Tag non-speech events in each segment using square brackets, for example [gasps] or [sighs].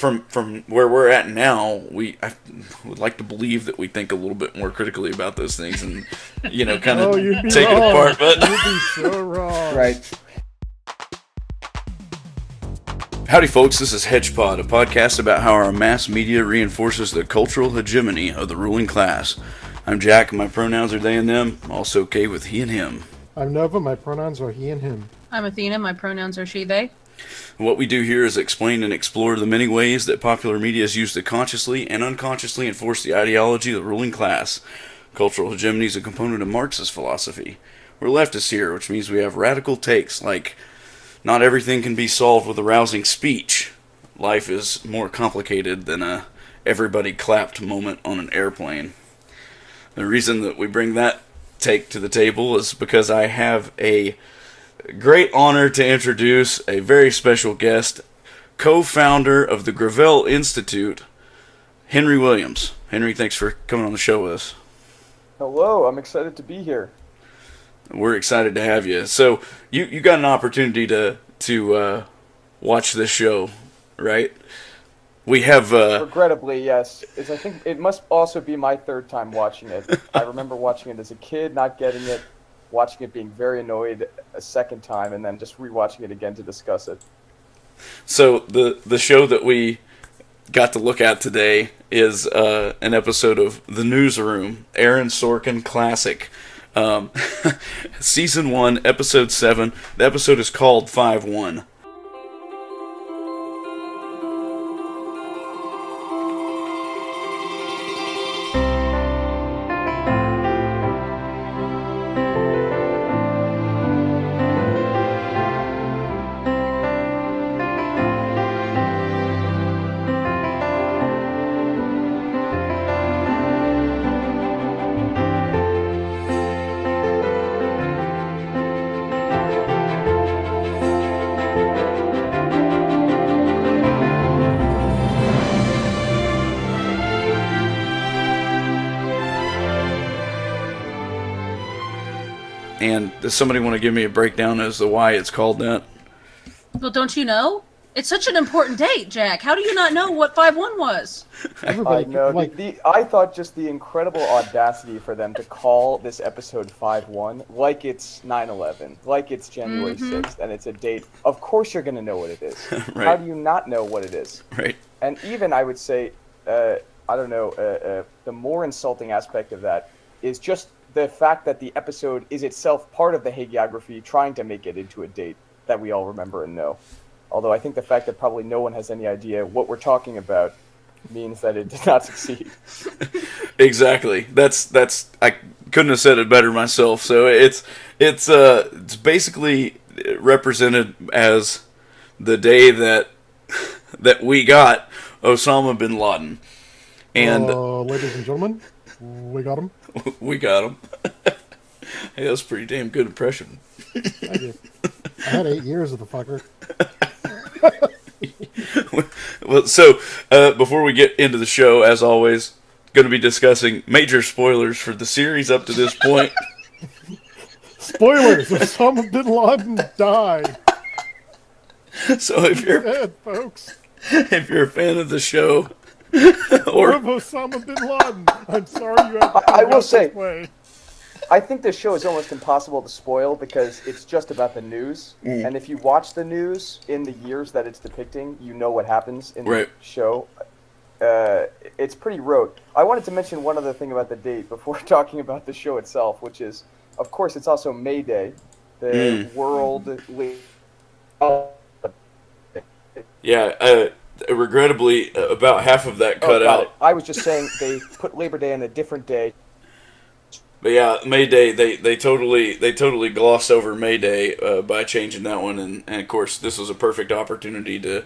from from where we're at now, we I would like to believe that we think a little bit more critically about those things and you know kind of Oh, you'd be take it apart. But You'd be so [laughs] wrong. Right. howdy, folks. This is Hedgepod, a podcast about how our mass media reinforces the cultural hegemony of the ruling class. I'm Jack, and my pronouns are they and them. Also okay with he and him. I'm Nova. My pronouns are he and him. I'm Athena. My pronouns are she, they. What we do here is explain and explore the many ways that popular media is used to consciously and unconsciously enforce the ideology of the ruling class. Cultural hegemony is a component of Marxist philosophy. We're leftists here, which means we have radical takes like not everything can be solved with a rousing speech. Life is more complicated than a everybody clapped moment on an airplane. The reason that we bring that take to the table is because I have a great honor to introduce a very special guest, co founder of the Gravel Institute, Henry Williams. Henry, thanks for coming on the show with us. Hello, I'm excited to be here. We're excited to have you. So, you, you got an opportunity to, to uh, watch this show, right? We have. Uh, Regrettably, yes. It's, I think it must also be my third time watching it. [laughs] I remember watching it as a kid, not getting it, watching it being very annoyed a second time, and then just rewatching it again to discuss it. So the the show that we got to look at today is uh, an episode of The Newsroom, Aaron Sorkin classic, um, [laughs] season one, episode seven. The episode is called Five One. Does somebody want to give me a breakdown as to why it's called that? Well, don't you know? It's such an important date, Jack. How do you not know what 5 1 was? I Everybody, know. like, the, the, I thought just the incredible audacity for them to call this episode 5 1 like it's 9 11, like it's January 6th, and it's a date. Of course, you're going to know what it is. [laughs] Right. How do you not know what it is? Right. And even I would say, uh, I don't know, uh, uh, the more insulting aspect of that is just the fact that the episode is itself part of the hagiography, trying to make it into a date that we all remember and know. Although I think the fact that probably no one has any idea what we're talking about means that it did not succeed. [laughs] Exactly. That's that's I couldn't have said it better myself. So it's it's uh it's basically represented as the day that [laughs] that we got Osama bin Laden, and uh, ladies and gentlemen, we got him. [laughs] we got him. [laughs] hey, that's a pretty damn good impression. Thank you. I had eight years of the fucker. [laughs] Well, so uh, before we get into the show, as always, going to be discussing major spoilers for the series up to this point. Spoilers: Osama bin Laden died. so if you're Dead, folks. if you're a fan of the show, [laughs] Or or of Osama bin Laden. I'm sorry you had to I- I will say- way. I think this show is almost impossible to spoil because it's just about the news. And if you watch the news in the years that it's depicting, you know what happens in Right. the show. Uh, it's pretty rote. I wanted to mention one other thing about the date before [laughs] talking about the show itself, which is, of course, it's also May Day, the World. Le- Yeah, uh, regrettably, uh, about half of that Oh, cut got out. it. I was just saying they put Labor Day on a different day. But yeah, May Day they, they totally they totally glossed over May Day uh, by changing that one, and, and of course this was a perfect opportunity to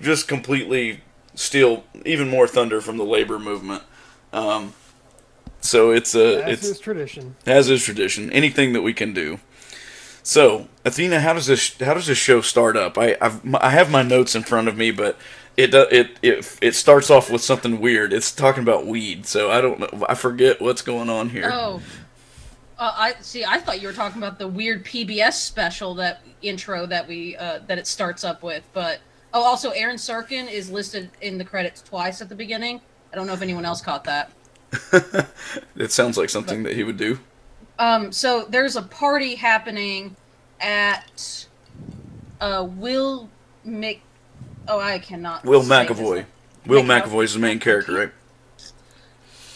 just completely steal even more thunder from the labor movement. Um, so it's a As it's is tradition. as is tradition. Anything that we can do. So Athena, how does this how does this show start up? I I've, I have my notes in front of me, but it it it it starts off with something weird. It's talking about weed, so I don't know. I forget what's going on here. Oh. Uh, I see. I thought you were talking about the weird PBS special that intro that we uh, that it starts up with, but Oh, also, Aaron Sorkin is listed in the credits twice at the beginning. I don't know if anyone else caught that. [laughs] It sounds like something that he would do. Um, so there's a party happening at uh, Will Mc. Oh, I cannot. Will McAvoy. Will McAvoy. is the main character, right?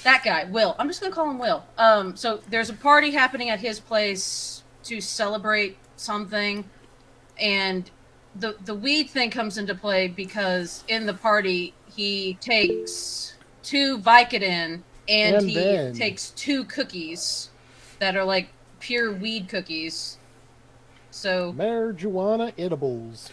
That guy, Will. I'm just gonna call him Will. Um, so there's a party happening at his place to celebrate something, and the the weed thing comes into play because in the party he takes two Vicodin and, And he then- takes two cookies that are like pure weed cookies. So Marijuana edibles.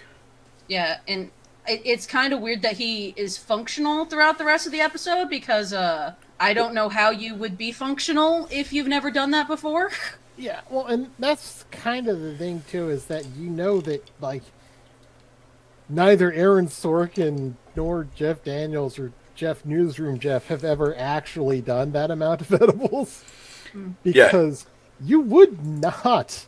yeah, and it, it's kind of weird that he is functional throughout the rest of the episode because uh, I don't know how you would be functional if you've never done that before. [laughs] Yeah, well, and that's kind of the thing too, is that you know that like neither Aaron Sorkin nor Jeff Daniels or Jeff Newsroom Jeff have ever actually done that amount of [laughs] edibles Yeah. because you would not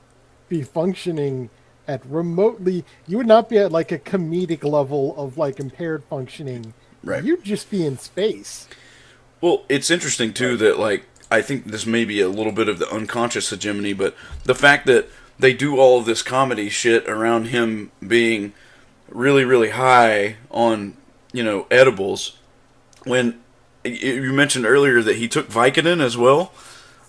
be functioning at remotely. You would not be at like a comedic level of like impaired functioning. Right. You'd just be in space. Well, it's interesting too that like I think this may be a little bit of the unconscious hegemony, but the fact that they do all of this comedy shit around him being really, really high on you know edibles. When you mentioned earlier that he took Vicodin as well,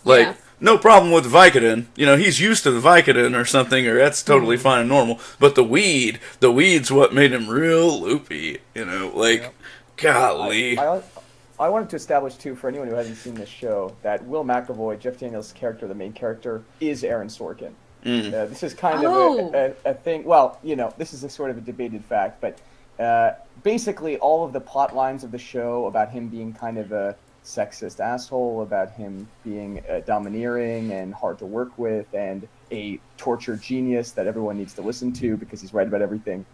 like Yeah. no problem with Vicodin. You know he's used to the Vicodin or something, or that's totally fine and normal. But the weed, the weed's what made him real loopy. You know, like golly. I, I wanted to establish too for anyone who hasn't seen this show that Will McAvoy, Jeff Daniels' character, the main character, is Aaron Sorkin. Mm. Uh, this is kind Oh. of a, a, a thing. Well, you know, this is a sort of a debated fact, but uh, basically, all of the plot lines of the show about him being kind of a sexist asshole, about him being uh, domineering and hard to work with, and a torture genius that everyone needs to listen to because he's right about everything.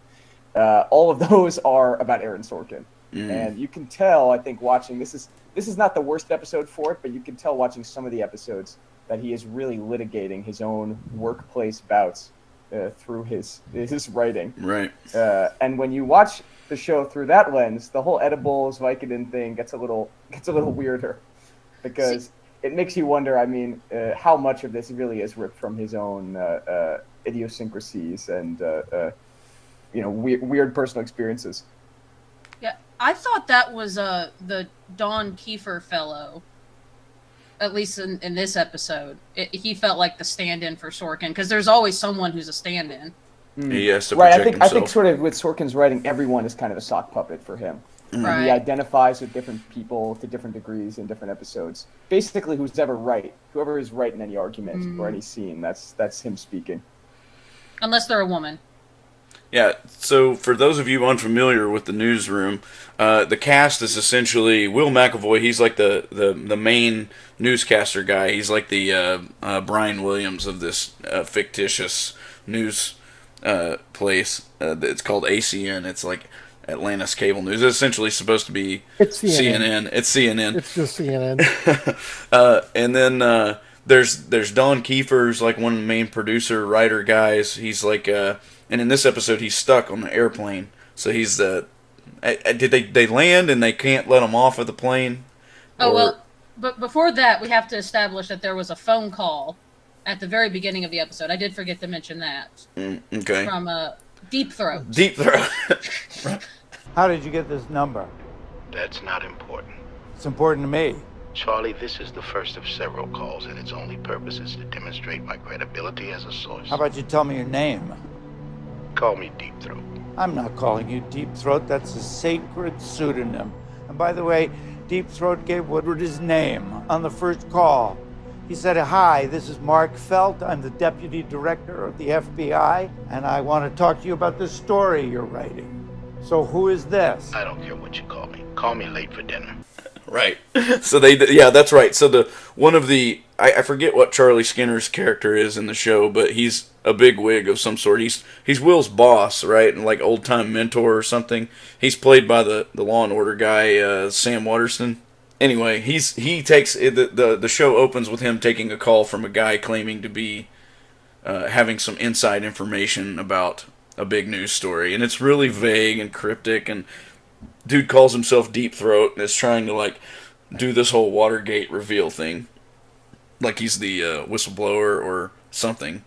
Uh, all of [laughs] those are about Aaron Sorkin, Mm. and you can tell. I think watching this is this is not the worst episode for it, but you can tell watching some of the episodes that he is really litigating his own workplace bouts uh, through his his writing. Right. Uh, and when you watch the show through that lens, the whole edibles Vicodin thing gets a little gets a little weirder because it makes you wonder. I mean, uh, how much of this really is ripped from his own uh, uh, idiosyncrasies and uh, uh, you know weird, weird personal experiences. Yeah, I thought that was uh the Don Keefer fellow. At least in, in this episode, it, he felt like the stand-in for Sorkin because there's always someone who's a stand-in. He has to right. I think himself. I think sort of with Sorkin's writing, everyone is kind of a sock puppet for him. Right. He identifies with different people to different degrees in different episodes. Basically, who's ever right, whoever is right in any argument or any scene, that's that's him speaking. Unless they're a woman. Yeah, so for those of you unfamiliar with the newsroom, uh, the cast is essentially Will McAvoy. He's like the, the, the main newscaster guy. He's like the uh, uh, Brian Williams of this uh, fictitious news uh, place. Uh, it's called ACN. It's like Atlantis Cable News. It's essentially supposed to be It's CNN. CNN. It's CNN. It's just CNN. [laughs] Uh, and then uh, there's there's Don Keefer's like one of the main producer writer guys. He's like, uh, and in this episode he's stuck on the airplane. So he's the. Did they they land and they can't let him off of the plane? Oh Or- well, but before that, we have to establish that there was a phone call at the very beginning of the episode. I did forget to mention that Mm, okay. from uh, Deep Throat. Deep throat. [laughs] How did you get this number? That's not important. It's important to me. Charlie, this is the first of several calls, and its only purpose is to demonstrate my credibility as a source. How about you tell me your name? Call me Deep Throat. I'm not calling you Deep Throat. That's a sacred pseudonym. And by the way, Deep Throat gave Woodward his name on the first call. He said, Hi, this is Mark Felt. I'm the deputy director of the FBI, and I want to talk to you about this story you're writing. So, who is this? I don't care what you call me. Call me late for dinner. right. [laughs] So they yeah that's right. So the one of the I, I forget what Charlie Skinner's character is in the show, but he's a big wig of some sort. He's he's Will's boss, right? And like old time mentor or something. He's played by the the Law and Order guy uh, Sam Waterston. Anyway, he's he takes the, the the show opens with him taking a call from a guy claiming to be uh, having some inside information about a big news story, and it's really vague and cryptic. And dude calls himself Deep Throat and is trying to like do this whole Watergate reveal thing, like he's the uh, whistleblower or something.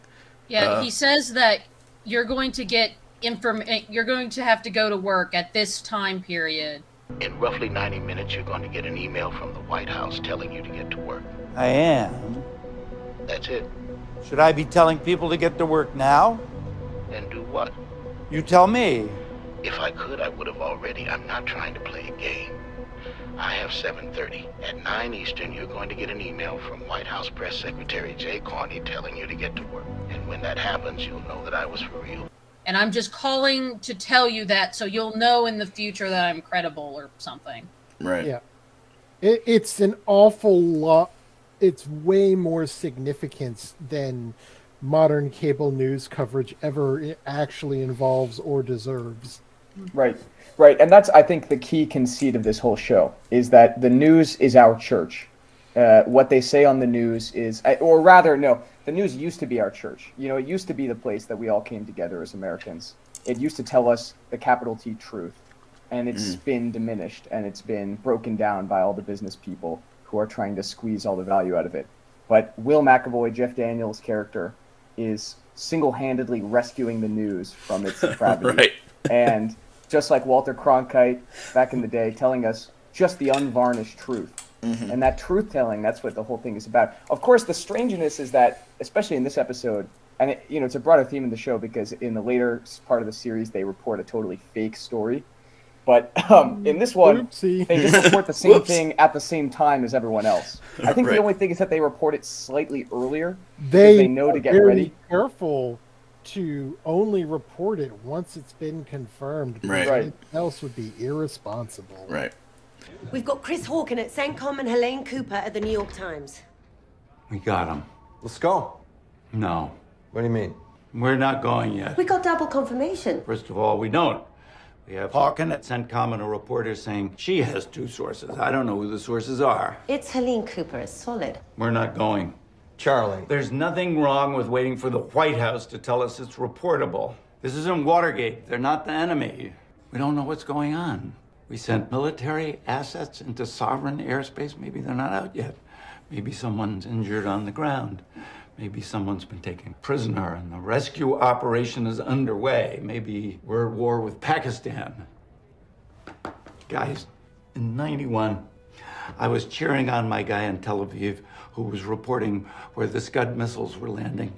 Yeah, Uh, he says that you're going to get inform. You're going to have to go to work at this time period. In roughly 90 minutes, you're going to get an email from the White House telling you to get to work. I am. That's it. Should I be telling people to get to work now? And do what? You tell me. If I could, I would have already. I'm not trying to play a game. I have 7:30. At 9 Eastern, you're going to get an email from White House Press Secretary Jay Carney telling you to get to work. And when that happens, you'll know that I was for real. And I'm just calling to tell you that so you'll know in the future that I'm credible or something. Right. Yeah. It, it's an awful lot. It's way more significance than modern cable news coverage ever actually involves or deserves. Right, right, and that's I think the key conceit of this whole show is that the news is our church. Uh, what they say on the news is, or rather, no, the news used to be our church. You know, it used to be the place that we all came together as Americans. It used to tell us the capital T truth, and it's been diminished and it's been broken down by all the business people who are trying to squeeze all the value out of it. But Will McAvoy, Jeff Daniels' character, is single-handedly rescuing the news from its [laughs] depravity Right. and just like Walter Cronkite back in the day, telling us just the unvarnished truth. And that truth telling, that's what the whole thing is about. Of course, the strangeness is that, especially in this episode, and it, you know, it's a broader theme in the show because in the later part of the series, they report a totally fake story. But [laughs] um, in this one, Oopsie. they just report the same [laughs] thing at the same time as everyone else. I think Right. the only thing is that they report it slightly earlier. They, they know to get very ready. Careful to only report it once it's been confirmed. Right. Right. Else would be irresponsible. Right. We've got Chris Hawken at CENTCOM and Helene Cooper at the New York Times. We got him. Let's go. No, What do you mean? we're not going yet. We got double confirmation. First of all, we don't. We have Hawken at CENTCOM and a reporter saying she has two sources. I don't know who the sources are. It's Helene Cooper. It's solid. We're not going. Charlie. There's nothing wrong with waiting for the White House to tell us it's reportable. This isn't Watergate. They're not the enemy. We don't know what's going on. We sent military assets into sovereign airspace. Maybe they're not out yet. Maybe someone's injured on the ground. Maybe someone's been taken prisoner and the rescue operation is underway. Maybe we're at war with Pakistan. Guys, in 91, I was cheering on my guy in Tel Aviv who was reporting where the Scud missiles were landing.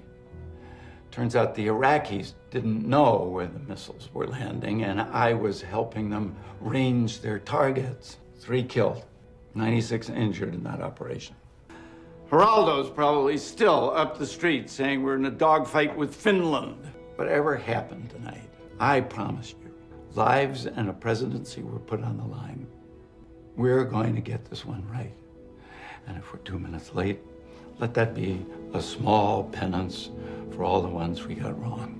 Turns out the Iraqis didn't know where the missiles were landing, and I was helping them range their targets. Three killed, 96 injured in that operation. Geraldo's probably still up the street saying we're in a dogfight with Finland. Whatever happened tonight, I promise you, lives and a presidency were put on the line. We're going to get this one right. And if we're two minutes late, let that be a small penance for all the ones we got wrong.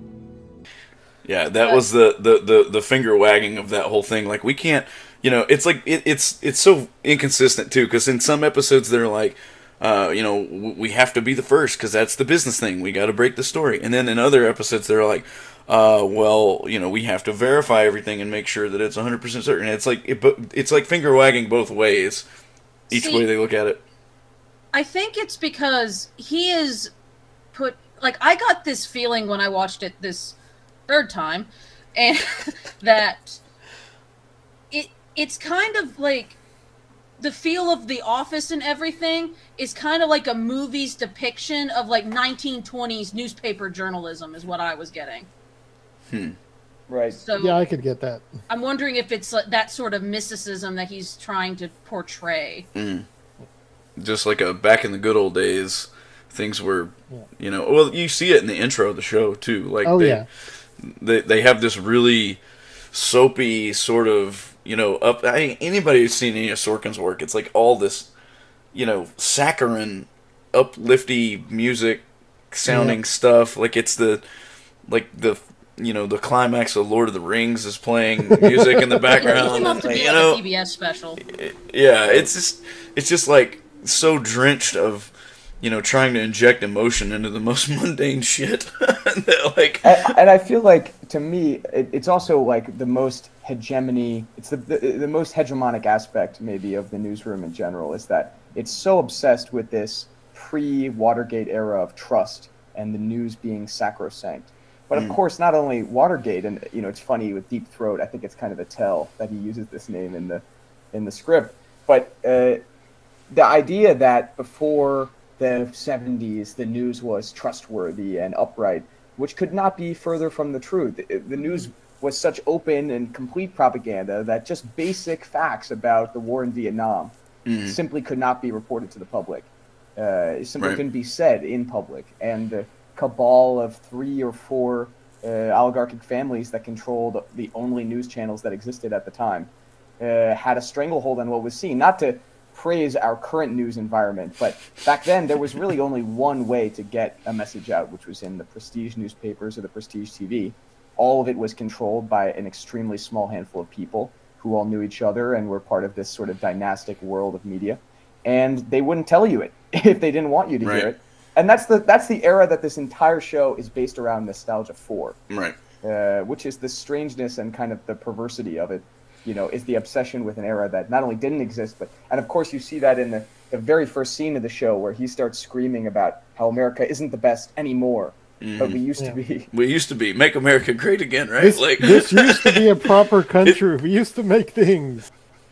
Yeah, that was the, the, the, the finger wagging of that whole thing. Like we can't, you know, it's like it, it's it's so inconsistent too. Because in some episodes they're like, uh, you know, we have to be the first because that's the business thing. We got to break the story. And then in other episodes they're like, uh, well, you know, we have to verify everything and make sure that it's 100 percent certain. It's like it, but it's like finger wagging both ways, each See- way they look at it. I think it's because he is put like I got this feeling when I watched it this third time and [laughs] that it it's kind of like the feel of the office and everything is kind of like a movie's depiction of like 1920s newspaper journalism is what I was getting. Hmm. Right. So Yeah, I could get that. I'm wondering if it's like that sort of mysticism that he's trying to portray. Just like a back in the good old days things were you know well you see it in the intro of the show too like Oh they, yeah. they they have this really soapy sort of you know up I, anybody who's seen any of Sorkin's work it's like all this you know saccharine uplifty music sounding Yeah. stuff like it's the like the you know the climax of Lord of the Rings is playing music in the It [laughs] background came up to be you know a PBS special. yeah, it's just it's just like so drenched of you know, trying to inject emotion into the most [laughs] mundane shit. [laughs] Like, and, and I feel like to me, it, it's also like the most hegemony. It's the, the the most hegemonic aspect maybe of the newsroom in general is that it's so obsessed with this pre Watergate era of trust and the news being sacrosanct. But of Mm. course, not only Watergate, and you know, it's funny with Deep Throat. I think it's kind of a tell that he uses this name in the in the script. But uh, the idea that before the 70s the news was trustworthy and upright, which could not be further from the truth. The, news was such open and complete propaganda that just basic facts about the war in Vietnam Mhm. simply could not be reported to the public. Uh, it simply Right. couldn't be said in public. And the cabal of three or four uh, oligarchic families that controlled the only news channels that existed at the time uh, had a stranglehold on what was seen. Not to praise our current news environment, but back then there was really only one way to get a message out, which was in the prestige newspapers or the prestige TV. All of it was controlled by an extremely small handful of people who all knew each other and were part of this sort of dynastic world of media. And they wouldn't tell you it [laughs] if they didn't want you to Right. hear it. And that's the that's the era that this entire show is based around nostalgia for right. uh, which is the strangeness and kind of the perversity of it. You know, is the obsession with an era that not only didn't exist, but and of course you see that in the, the very first scene of the show where he starts screaming about how America isn't the best anymore, but mm-hmm. we used to be. We used to be make America great again, right? This, like this used to be a [laughs] proper country. We used to make things.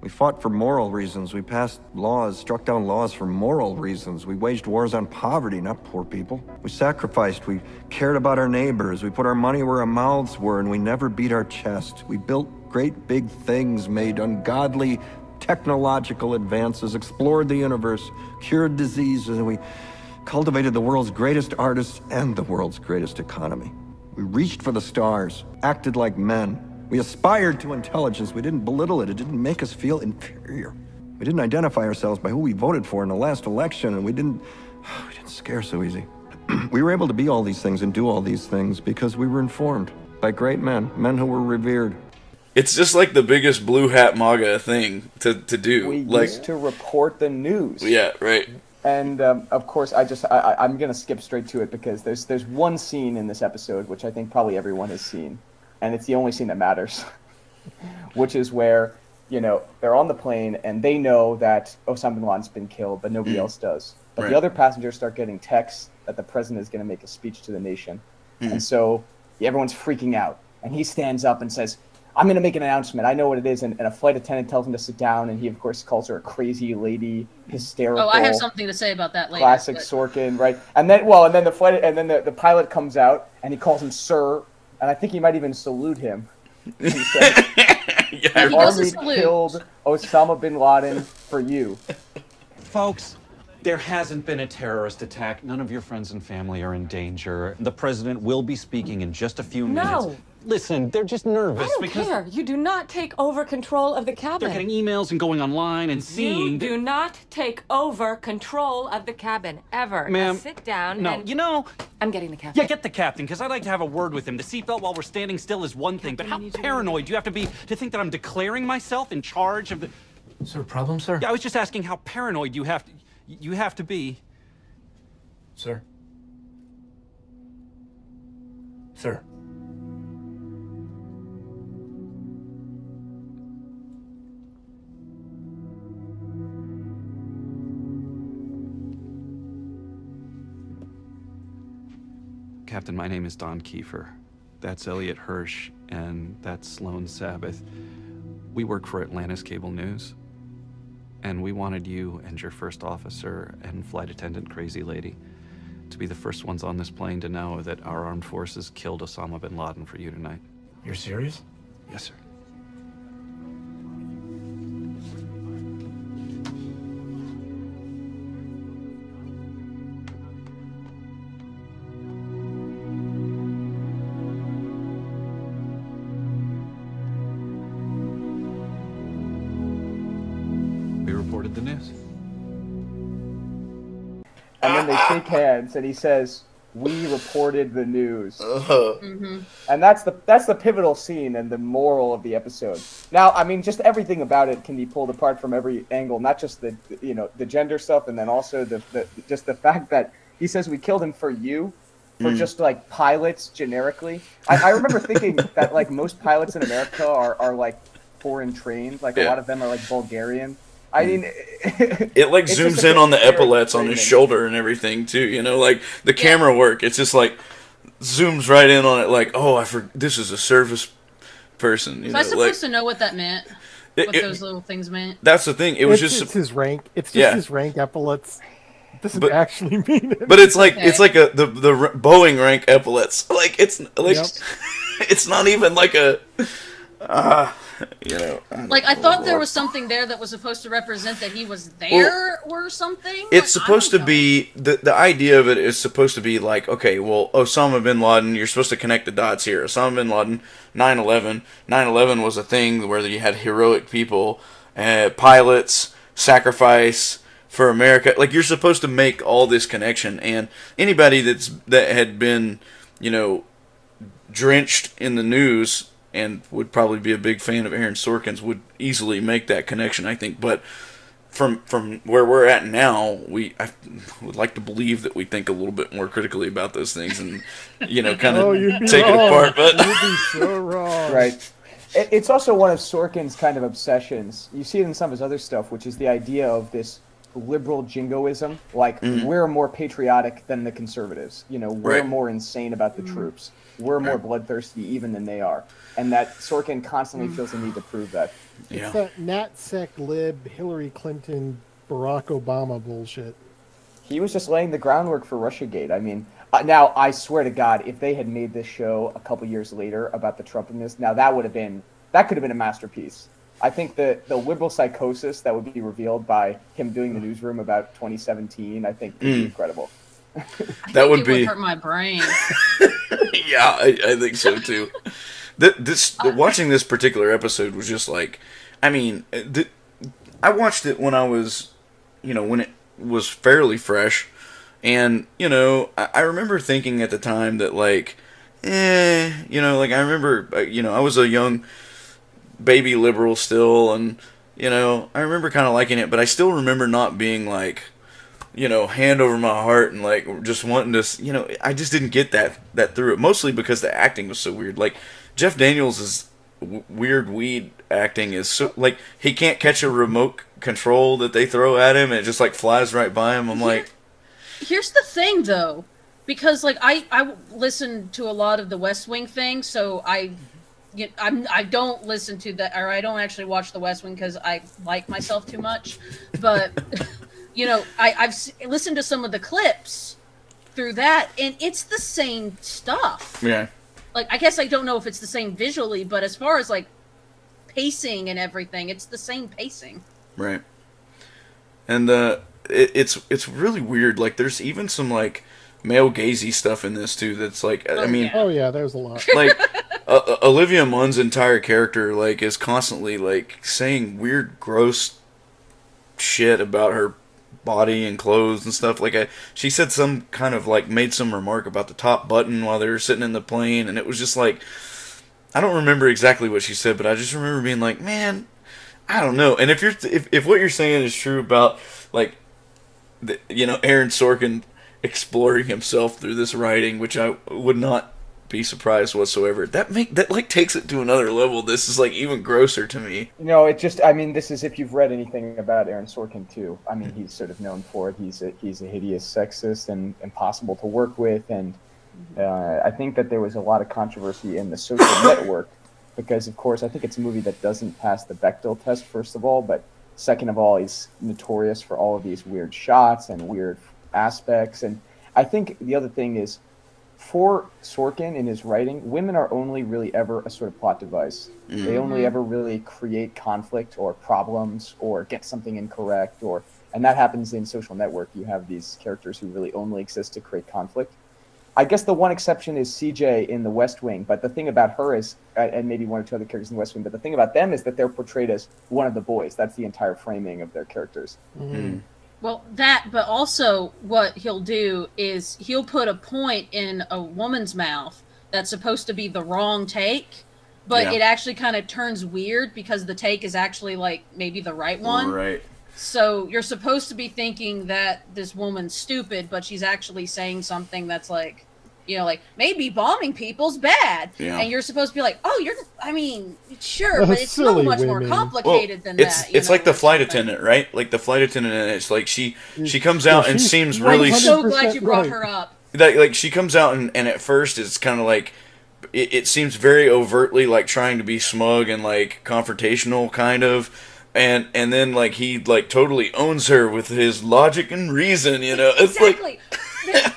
We fought for moral reasons. We passed laws, struck down laws for moral reasons. We waged wars on poverty, not poor people. We sacrificed. We cared about our neighbors. We put our money where our mouths were, and we never beat our chest. We built great big things, made ungodly technological advances, explored the universe, cured diseases, and we cultivated the world's greatest artists and the world's greatest economy. We reached for the stars, acted like men. We aspired to intelligence. We didn't belittle it. It didn't make us feel inferior. We didn't identify ourselves by who we voted for in the last election, and we didn't [sighs] we didn't scare so easy. [clears throat] we were able to be all these things and do all these things because we were informed by great men, men who were revered. it's just like the biggest blue hat MAGA thing to, to do. We like used to report the news. yeah, right. And um, of course, I just I, I- I'm gonna skip straight to it because there's there's one scene in this episode which I think probably everyone has seen, and it's the only scene that matters, [laughs] which is where you know they're on the plane and they know that Osama bin Laden's been killed, but nobody mm. else does. But Right. the other passengers start getting texts that the president is going to make a speech to the nation, mm-hmm. and so everyone's freaking out, and he stands up and says. I'm going to make an announcement. I know what it is. And, and a flight attendant tells him to sit down, and he, of course, calls her a crazy lady, hysterical Oh, I have something to say about that later. classic but- Sorkin, right? And then, well, and then the flight, and then the, the pilot comes out and he calls him sir, and I think he might even salute him. He [laughs] says, Yeah, He does a "Army killed Osama bin Laden for you." Folks, there hasn't been a terrorist attack. None of your friends and family are in danger. The president will be speaking in just a few No. minutes. Listen, they're just nervous I don't because care. You do not take over control of the cabin. they're getting emails and going online and you seeing. You do not take over control of the cabin ever. Now Ma'am, sit down. no, and you know, I'm getting the captain. yeah, get the captain, because I'd like to have a word with him. The seatbelt while we're standing still is one thing, but how paranoid do you have to be to think that I'm declaring myself in charge of the. Is there a problem, sir? Yeah, I was just asking how paranoid you have to, you have to be. Sir? Sir? Captain, my name is Don Keefer. That's Elliot Hirsch, and that's Sloan Sabbith. We work for Atlantis Cable News. And we wanted you and your first officer and flight attendant crazy lady to be the first ones on this plane to know that our armed forces killed Osama bin Laden for you tonight. You're serious? Yes, sir. Shake hands, and he says, "We reported the news." [laughs] Uh-huh. And that's the that's the pivotal scene and the moral of the episode. Now, I mean, just everything about it can be pulled apart from every angle, not just the you know the gender stuff, and then also the, the just the fact that he says we killed him for you, for Mm. just like pilots generically. I, I remember [laughs] thinking that like most pilots in America are are like foreign trained, like a lot of them are like Bulgarian. I mean, It like [laughs] zooms in on the epaulets on his shoulder and everything too. You know, like the camera work. It's just like zooms right in on it. Like, oh, I for this is a service person. You Was know, I like supposed to know what that meant? It- what it- those little things meant? that's the thing. It was it's, just it's his rank. It's just Yeah. his rank epaulets. It doesn't But- actually [laughs] mean it. But it's like it's like a the the Boeing rank epaulets. [laughs] Like it's like Yep. it's not even like a uh, [laughs] you know. I Like I thought there was something there that was supposed to represent that he was there or something. It's Like, supposed to know. be the the idea of it is supposed to be like okay, well, Osama bin Laden, you're supposed to connect the dots here. Osama bin Laden, 9/11, 9/11 was a thing where you had heroic people, uh, pilots, sacrifice for America. Like you're supposed to make all this connection, and anybody that's that had been, you know, drenched in the news and would probably be a big fan of Aaron Sorkin's would easily make that connection, I think. But from from where we're at now, we I would like to believe that we think a little bit more critically about those things and you know kind of [laughs] oh, take wrong. it apart. But you'd be so wrong. Right. It's also one of Sorkin's kind of obsessions. You see it in some of his other stuff, which is the idea of this liberal jingoism. Like, Mhm. we're more patriotic than the conservatives. You know, we're Right. more insane about the troops. We're more bloodthirsty even than they are. And that Sorkin constantly feels the need to prove that. It's that NatSec lib Hillary Clinton Barack Obama bullshit. He was just laying the groundwork for Russiagate. I mean, uh, now I swear to God, if they had made this show a couple years later about the Trumpism, now that would have been that could have been a masterpiece. I think the the liberal psychosis that would be revealed by him doing the newsroom about 2017, I think, would be Mm. incredible. that would be would hurt my brain. [laughs] yeah, I, I think so too. [laughs] Th- this watching this particular episode was just like, I mean, uh, I watched it when I was, you know, when it was fairly fresh, and you know, I, I remember thinking at the time that like, eh, you know, like I remember, uh, you know, I was a young baby liberal still, and you know, I remember kind of liking it, but I still remember not being like you know, hand over my heart and like just wanting to, you know, I just didn't get that that through it. Mostly because the acting was so weird. Like Jeff Daniels' w- weird weed acting is so like he can't catch a remote control that they throw at him and it just like flies right by him. I'm like, Here's the thing, though, because like I I listen to a lot of the West Wing thing, so I. You I'm I don't listen to that or I don't actually watch the West Wing because I like myself too much, but [laughs] you know I I've s- listened to some of the clips through that and it's the same stuff. yeah, Like I guess I don't know if it's the same visually, but as far as like pacing and everything, it's the same pacing. right. And uh, it, it's it's really weird. Like there's even some like male gazy stuff in this too. That's like I mean, Oh yeah, there's a lot. [laughs] [laughs] like uh, Olivia Munn's entire character like is constantly like saying weird, gross shit about her body and clothes and stuff. Like I, she said some kind of like made some remark about the top button while they were sitting in the plane, and it was just like I don't remember exactly what she said, but I just remember being like, man, I don't know. And if you're if if what you're saying is true about like the, you know Aaron Sorkin exploring himself through this writing, which I would not be surprised whatsoever. That make that like takes it to another level. This is like even grosser to me. You know, it just, I mean, this is if you've read anything about Aaron Sorkin, too. I mean, he's sort of known for it. He's a, he's a hideous sexist and impossible to work with. And uh, I think that there was a lot of controversy in the social [coughs] network because, of course, I think it's a movie that doesn't pass the Bechdel test, first of all, but Second of all, he's notorious for all of these weird shots and weird aspects. And I think the other thing is, for Sorkin in his writing, women are only really ever a sort of plot device. They only ever really create conflict or problems or get something incorrect or and that happens in social network. You have these characters who really only exist to create conflict. I guess the one exception is CJ in The West Wing, but the thing about her is, uh, and maybe one or two other characters in The West Wing, but the thing about them is that they're portrayed as one of the boys. That's the entire framing of their characters. Well, that, but also what he'll do is he'll put a point in a woman's mouth that's supposed to be the wrong take, but Yeah. it actually kind of turns weird because the take is actually like maybe the right one. Right. So you're supposed to be thinking that this woman's stupid, but she's actually saying something that's like, you know, like maybe bombing people's bad, Yeah. and you're supposed to be like, oh, you're. I mean, sure, Oh, but it's so silly much more women. complicated than it's that. you it's know? like the flight attendant, right? Like the flight attendant, and it's like she she comes out and seems really I'm so glad you brought her up. like like she comes out and, and at first it's kind of like it, it seems very overtly like trying to be smug and like confrontational kind of and and then like he like totally owns her with his logic and reason you know it's like exactly. This-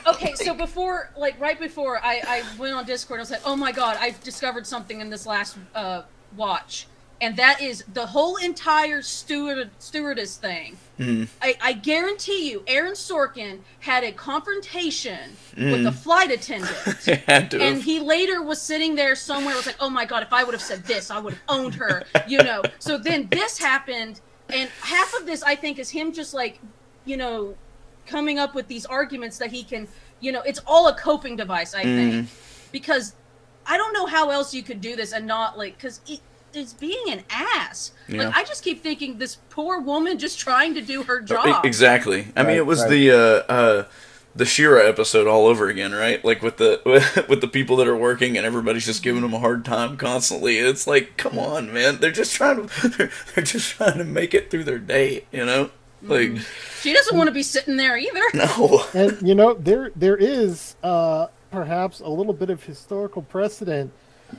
okay, so before, like right before, I, I went on Discord and said, "Oh my god, I've discovered something in this last uh, watch," and that is the whole entire steward stewardess thing. Mhm. I, I guarantee you, Aaron Sorkin had a confrontation with Mhm. the flight attendant. [laughs] And have. he later was sitting there somewhere, was like, oh my God, if I would have said this, I would have owned her, you know. So then this happened, and half of this, I think, is him just like, you know, coming up with these arguments that he can, you know, it's all a coping device, I think. Because I don't know how else you could do this and not like, because it, it's being an ass. Yeah. Like, I just keep thinking this poor woman just trying to do her job. Exactly. I mean, it was right. the uh, uh, the Shira episode all over again, right? Like with the [laughs] with the people that are working and everybody's just giving them a hard time constantly. It's like, come on, man. They're just trying to [laughs] they're just trying to make it through their day, you know? Like, She doesn't want to be sitting there either. [laughs] no. and you know there there is uh, perhaps a little bit of historical precedent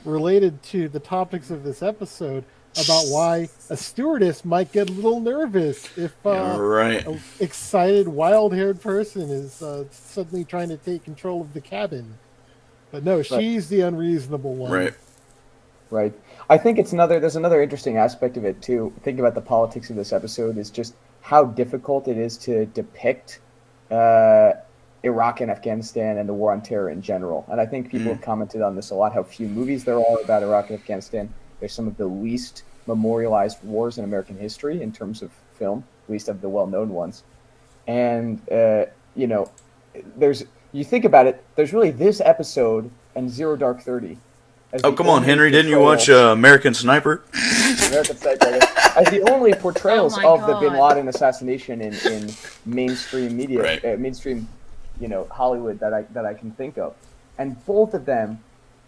related to the topics of this episode about why a stewardess might get a little nervous if uh, Yeah, right. a excited, wild-haired person is uh, suddenly trying to take control of the cabin. But no, she's the unreasonable one. Right. Right. I think it's another. There's another interesting aspect of it too. Thinking about the politics of this episode is just how difficult it is to depict uh, Iraq and Afghanistan and the war on terror in general. And I think people mm. have commented on this a lot how few movies there are about Iraq and Afghanistan. They're some of the least memorialized wars in American history in terms of film, at least of the well known ones. And, uh, you know, there's, you think about it, there's really this episode and Zero Dark 30 Oh, come on, Henry. Didn't you watch uh, American Sniper? American Psycho [laughs] as the only portrayals Oh my of the Bin Laden assassination in, in mainstream media, Right. uh, mainstream, you know, Hollywood that I that I can think of, and both of them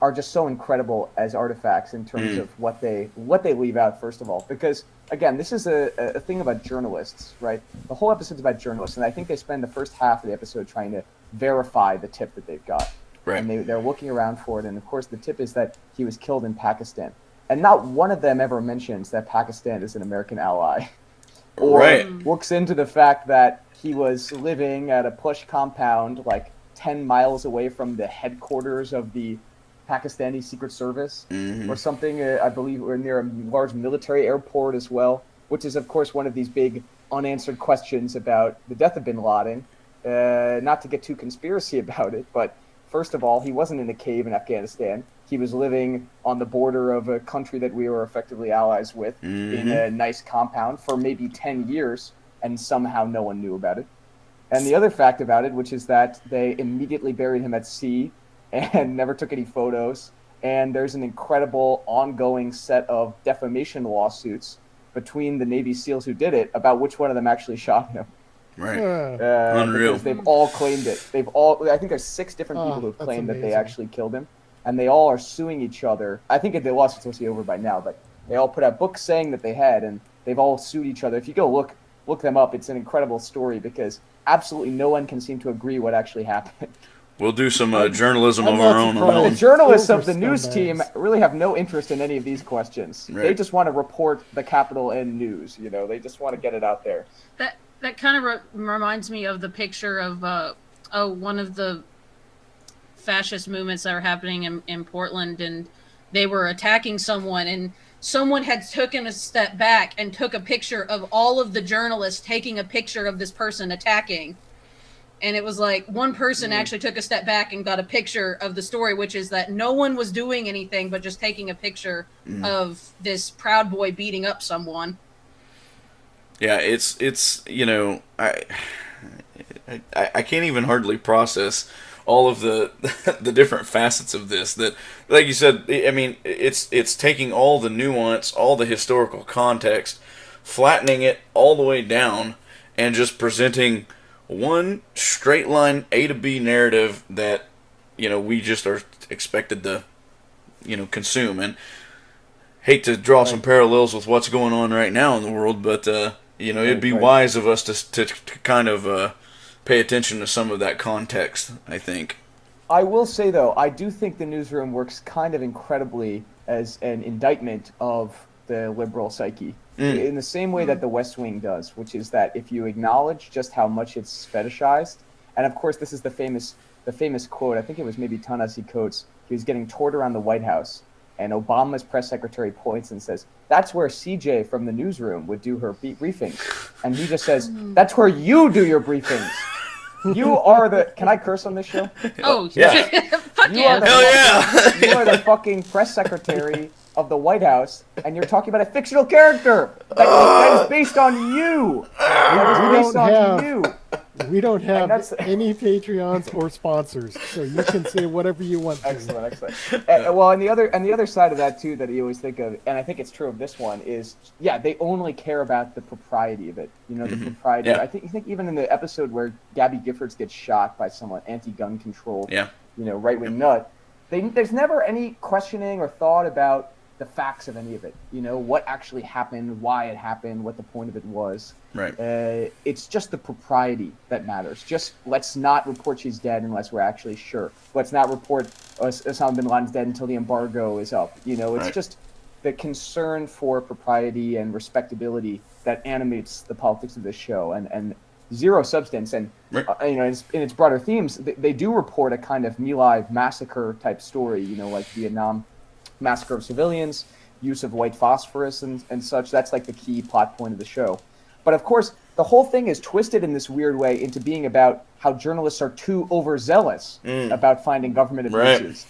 are just so incredible as artifacts in terms Mm. of what they what they leave out. First of all, because again, this is a, a thing about journalists, right? The whole episode's about journalists, and I think they spend the first half of the episode trying to verify the tip that they've got. Right. And they, they're looking around for it, and of course, the tip is that he was killed in Pakistan. And not one of them ever mentions that Pakistan is an American ally. [laughs] Or Right. looks into the fact that he was living at a plush compound like 10 miles away from the headquarters of the Pakistani Secret Service Mhm. or something, uh, I believe, or near a large military airport as well, which is, of course, one of these big unanswered questions about the death of bin Laden. Uh, not to get too conspiracy [laughs] about it, but first of all, he wasn't in a cave in Afghanistan. He was living on the border of a country that we were effectively allies with in Mhm. a nice compound for maybe 10 years, and somehow no one knew about it. And the other fact about it, which is that they immediately buried him at sea and [laughs] never took any photos. And there's an incredible ongoing set of defamation lawsuits between the Navy SEALs who did it about which one of them actually shot him. Right. Uh, Unreal. They've all claimed it. They've all. I think there's six different Oh, people who've that's claimed that they actually killed him, and they all are suing each other. I think the lawsuit's supposed to be over by now, but they all put out books saying that they had, and they've all sued each other. If you go look look them up, it's an incredible story because absolutely no one can seem to agree what actually happened. We'll do some uh, journalism of our own. on The journalists of the news team really have no interest in any of these questions. They just want to report the capital and news. You know, they just want to get it out there. That that kind of re- reminds me of the picture of uh, oh one of the fascist movements that are happening in, in Portland, and they were attacking someone, and someone had taken a step back and took a picture of all of the journalists taking a picture of this person attacking. And it was like one person actually took a step back and got a picture of the story, which is that no one was doing anything but just taking a picture of this proud boy beating up someone. Yeah, it's it's you know I I, I can't even hardly process all of the [laughs] the different facets of this that like you said I mean it's it's taking all the nuance all the historical context flattening it all the way down and just presenting one straight line A to B narrative that you know we just are expected to you know consume. And hate to draw some parallels with what's going on right now in the world, but uh, you know it'd be Right. wise of us to to, to kind of uh, pay attention to some of that context. I think. I will say though, I do think the newsroom works kind of incredibly as an indictment of the liberal psyche. Mm. In the same way that the West Wing does, which is that if you acknowledge just how much it's fetishized, and of course this is the famous the famous quote, I think it was maybe Ta-Nehisi Coates, he was getting toured around the White House, and Obama's press secretary points and says, That's where CJ from the newsroom would do her be- briefings. And he just says, hmm. That's where you do your briefings. You are the. [laughs] Can I curse on this show? Oh, oh Yeah. [laughs] fuck You yeah. are the Hell yeah! fucking- [laughs] you are the fucking press secretary of the White House, and you're talking about a fictional character that, that is [gasps] based on you. That We is based on you. We don't have any Patreons or sponsors, so you can say whatever you want. To. Excellent, excellent. Uh, well, and the other and the other side of that too that you always think of, and I think it's true of this one is, yeah, they only care about the propriety of it. You know, the propriety. Yeah. I think you think even in the episode where Gabby Giffords gets shot by someone anti-gun control, Yeah. you know, right wing nut. They, there's never any questioning or thought about the facts of any of it. You know, what actually happened, why it happened, what the point of it was. Right. Uh, it's just the propriety that matters. Just let's not report she's dead unless we're actually sure. Let's not report Os- Osama bin Laden's dead until the embargo is up. You know, it's Right. just the concern for propriety and respectability that animates the politics of this show, and and zero substance. And Right. uh, you know, in its, in its broader themes, they, they do report a kind of My Lai massacre type story. You know, like Vietnam massacre of civilians, use of white phosphorus and, and such. That's like the key plot point of the show. But of course, the whole thing is twisted in this weird way into being about how journalists are too overzealous about finding government Mm. Right. abuses.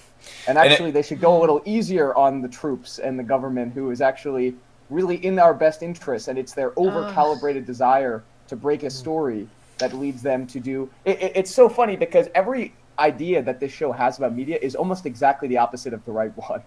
And And it- actually, they should go a little easier on the troops and the government, who is actually really in our best interest. And it's their over-calibrated desire to break a story that leads them to do. It, it, it's so funny because every idea that this show has about media is almost exactly the opposite of the right one.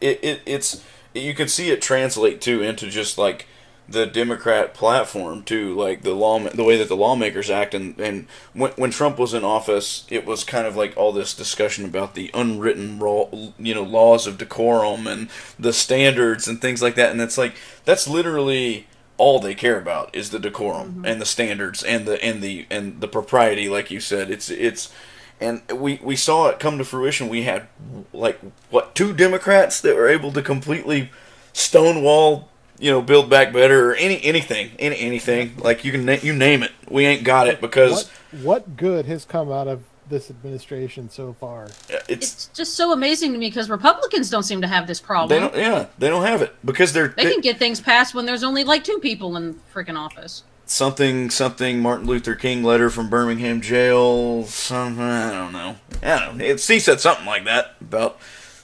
it, it it's you can see it translate too into just like the Democrat platform too, like the law, the way that the lawmakers act, and and when when Trump was in office, it was kind of like all this discussion about the unwritten raw, you know, laws of decorum and the standards and things like that, and it's like that's literally all they care about is the decorum mm-hmm. and the standards and the and the and the propriety, like you said. It's it's and we we saw it come to fruition. We had like what two Democrats that were able to completely stonewall, you know, build back better or any anything, any anything like you can you name it. We ain't got it because What, what good has come out of this administration so far? it's It's just so amazing to me because Republicans don't seem to have this they problem. don't yeah they don't have it because they're They can get things passed when there's only like two people in freaking office. Something something Martin Luther King letter from Birmingham jail. Something I don't know. I don't. know. He said something like that about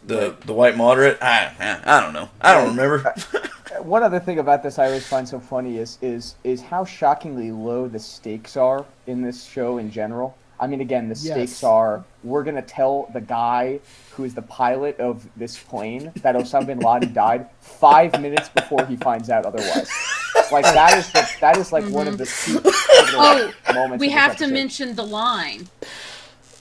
the the white moderate. I I, I don't know. I don't remember. One other thing about this I always find so funny is is is how shockingly low the stakes are in this show in general. I mean, again, the Yes. stakes are we're gonna tell the guy who is the pilot of this plane that Osama bin Laden [laughs] died five minutes before he finds out otherwise. Like that is the, that is like one of the mm-hmm. key [laughs] Oh, moments. we of have to mention the line.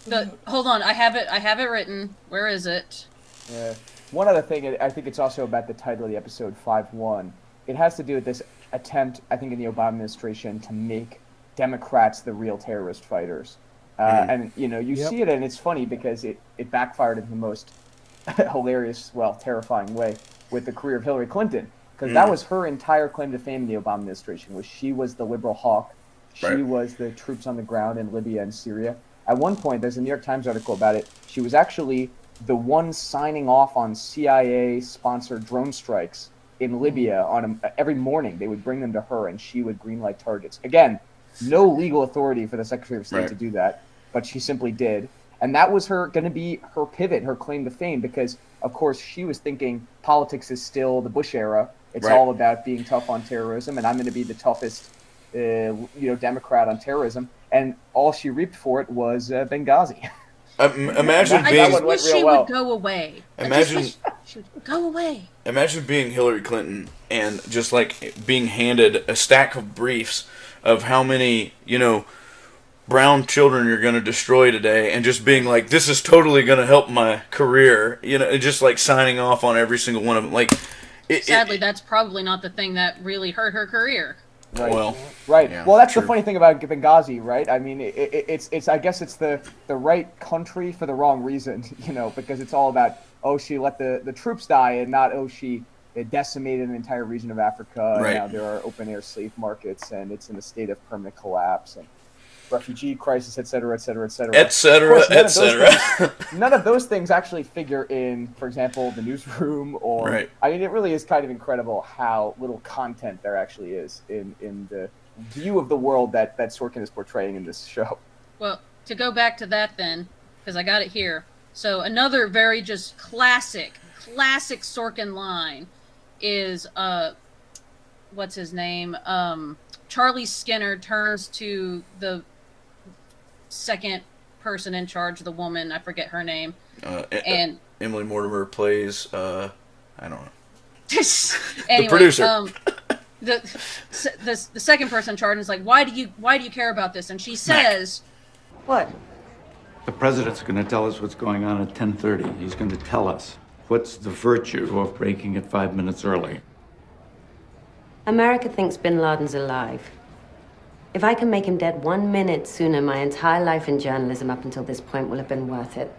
The hold on, I have it. I have it written. Where is it? Yeah. One other thing, I think it's also about the title of the episode, 5 1. It has to do with this attempt, I think, in the Obama administration to make Democrats the real terrorist fighters. Uh, Mhm. And you know, you Yep. see it, and it's funny because it it backfired in the most [laughs] hilarious, well, terrifying way with the career of Hillary Clinton, because that Mm. was her entire claim to fame in the Obama administration. Was she was the liberal hawk, she Right. was the troops on the ground in Libya and Syria. At one point, there's a New York Times article about it. She was actually the one signing off on CIA-sponsored drone strikes in Libya on a, every morning. They would bring them to her, and she would greenlight targets. Again, no legal authority for the Secretary of State Right. to do that, but she simply did. And that was her going to be her pivot, her claim to fame, because of course she was thinking politics is still the Bush era. It's Right. all about being tough on terrorism, and I'm going to be the toughest, uh, you know, Democrat on terrorism. And all she reaped for it was uh, Benghazi. [laughs] Um, imagine I being just wish she well. would go away. Imagine- wish she would go away. Imagine being Hillary Clinton and just like being handed a stack of briefs of how many, you know, brown children you're going to destroy today and just being like, this is totally going to help my career, you know, just like signing off on every single one of them. Like, it, Sadly, that's probably not the thing that really hurt her career. Right. Well, right. yeah, well, that's true. the funny thing about Benghazi, right? I mean, it, it, it's it's I guess it's the the right country for the wrong reason, [laughs] you know, because it's all about oh she let the the troops die and not oh she it decimated an entire region of Africa. And Right. now there are open air slave markets and it's in a state of permanent collapse and refugee crisis, et cetera, et cetera, et cetera. Et cetera, course, et cetera. things- [laughs] None of those things actually figure in, for example, the newsroom or. Right. I mean, it really is kind of incredible how little content there actually is in, in the view of the world that, that Sorkin is portraying in this show. Well, to go back to that then, because I got it here. So another very just classic, classic Sorkin line is uh, what's his name? Um, Charlie Skinner turns to the second person in charge, the woman. I forget her name. uh, And Emily Mortimer plays, uh, I don't know. [laughs] anyway, producer. Um, the, the the second person in charge is like, why do you why do you care about this? And she says, What? The president's going to tell us what's going on at 10:30. He's going to tell us what's the virtue of breaking it 5 minutes early. America thinks bin Laden's alive. If I can make him dead one minute sooner, my entire life in journalism up until this point will have been worth it.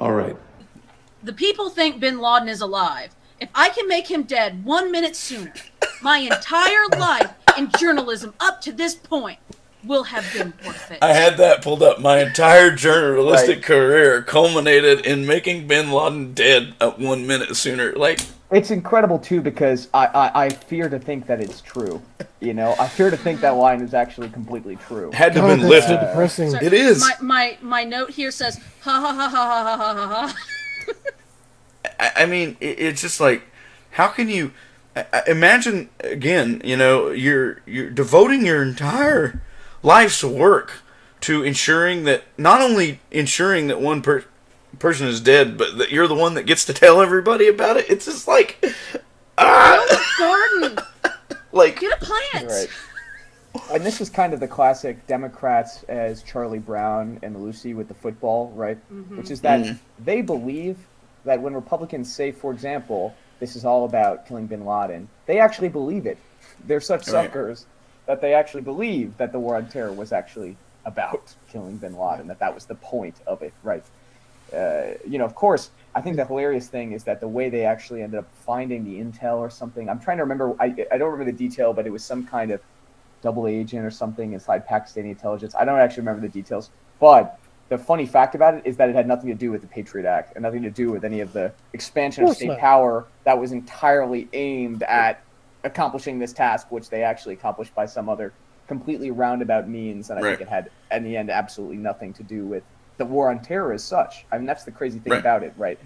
All right. the people think Bin Laden is alive. If I can make him dead one minute sooner, my entire life in journalism up to this point will have been worth it. I had that pulled up. My entire journalistic Right. career culminated in making Bin Laden dead at one minute sooner. Like, It's incredible, too, because I, I, I fear to think that it's true. You know, I fear to think that line is actually completely true. had to God, have oh, been that's so lifted. depressing. So It is. My, my my note here says ha ha ha ha ha ha ha ha. I, I mean, it, it's just like, how can you I, I- imagine again? You know, you're you're devoting your entire life's work to ensuring that not only ensuring that one per, person is dead, but that you're the one that gets to tell everybody about it. It's just like, ah, Garden, [laughs] like get a plant. Right. And this is kind of the classic Democrats as Charlie Brown and Lucy with the football, right? Which is that Mhm. they believe that when Republicans say, for example, this is all about killing bin Laden, they actually believe it. They're such Right. suckers that they actually believe that the war on terror was actually about killing bin Laden, that that was the point of it, right? Uh, you know, of course, I think the hilarious thing is that the way they actually ended up finding the intel or something. I'm trying to remember. I, I don't remember the detail, but it was some kind of double agent or something inside Pakistani intelligence. I don't actually remember the details. But the funny fact about it is that it had nothing to do with the Patriot Act and nothing to do with any of the expansion of course state not. power that was entirely aimed at accomplishing this task, which they actually accomplished by some other completely roundabout means. And I Right. think it had, in the end, absolutely nothing to do with the war on terror as such. I mean, that's the crazy thing Right. about it, right?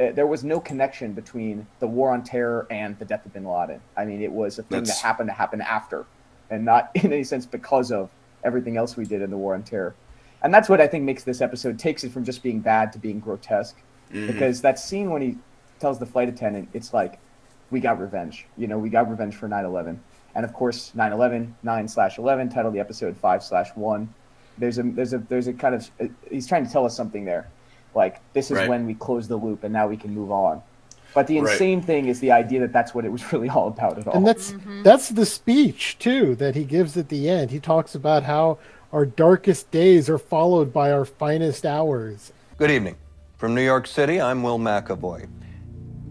Uh, there was no connection between the war on terror and the death of bin Laden. I mean, it was a thing That's- that happened to happen after, and not [laughs] in any sense because of everything else we did in the war on terror. And that's what I think makes this episode takes it from just being bad to being grotesque. Mhm. Because that scene when he tells the flight attendant, it's like, we got revenge. You know, we got revenge for 9/11, and of course 9/11, nine slash 11, title the episode five slash one. There's a there's a there's a kind of uh, he's trying to tell us something there, like this is Right. when we close the loop and now we can move on. But the Right. insane thing is the idea that that's what it was [laughs] really all about at all. And that's that's the speech too that he gives at the end. He talks about how Our darkest days are followed by our finest hours. Good evening. From New York City, I'm Will McAvoy.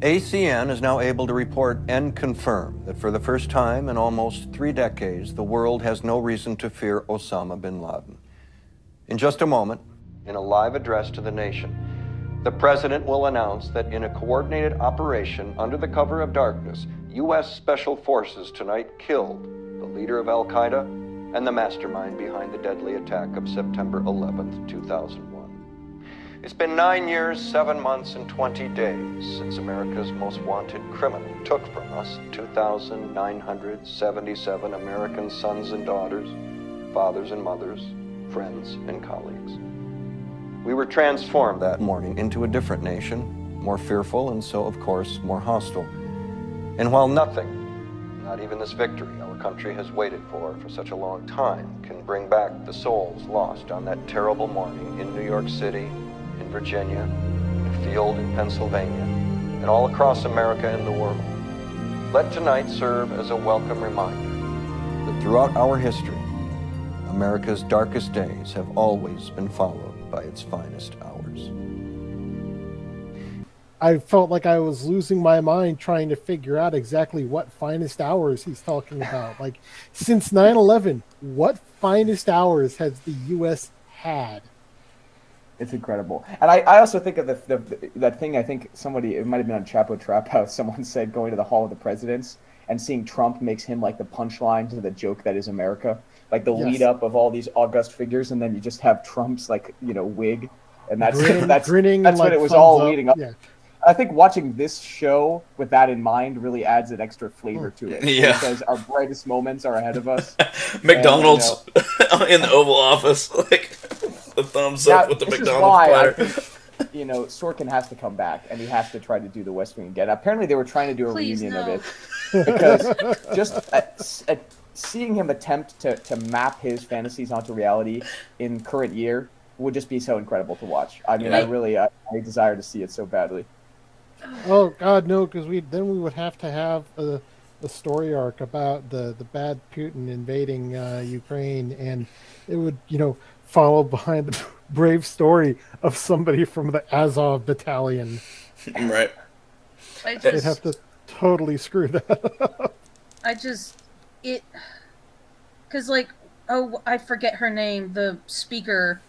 ACN is now able to report and confirm that for the first time in almost three decades, the world has no reason to fear Osama bin Laden. In just a moment, in a live address to the nation, the President will announce that in a coordinated operation under the cover of darkness, U.S. Special Forces tonight killed the leader of Al Qaeda and the mastermind behind the deadly attack of September 11th, 2001. It's been nine years, seven months, and 20 days since America's most wanted criminal took from us 2,977 American sons and daughters, fathers and mothers, friends and colleagues. We were transformed that morning into a different nation, more fearful and so, of course, more hostile. And while nothing, not even this victory our country has waited for for such a long time, can bring back the souls lost on that terrible morning in New York City, in Virginia, in a field in Pennsylvania, and all across America and the world, let tonight serve as a welcome reminder that throughout our history, America's darkest days have always been followed by its finest hours. I felt like I was losing my mind trying to figure out exactly what finest hours he's talking about. like, since 9 11, what finest hours has the U.S. had? It's incredible, and I, I also think of the, the that thing. I think somebody it might have been on Chapo Trap House. [laughs] Someone said going to the Hall of the Presidents and seeing Trump makes him like the punchline to the joke that is America. Like the Yes. lead up of all these august figures, and then you just have Trump's like you know wig, and that's Grinning- [laughs] that's grinning that's and, what like, it was all up. leading up. Yeah. I think watching this show with that in mind really adds an extra flavor mm. to it. Yeah. because our brightest moments are ahead of us. [laughs] McDonald's And, [laughs] in the Oval Office, like the thumbs Now, up with the McDonald's is platter. Think, you know, Sorkin has to come back and he has to try to do the West Wing again. Apparently, they were trying to do a Please, reunion no. of it because just at, at seeing him attempt to, to map his fantasies onto reality in current year would just be so incredible to watch. I mean, I really I, I desire to see it so badly. Oh God, no! Because we then we would have to have a, a story arc about the the bad Putin invading uh, Ukraine, and it would you know follow behind the [laughs] brave story of somebody from the Azov battalion. right. I They'd have to totally screw that. [laughs] up. I just, it, because like, oh, I forget her name. The speaker,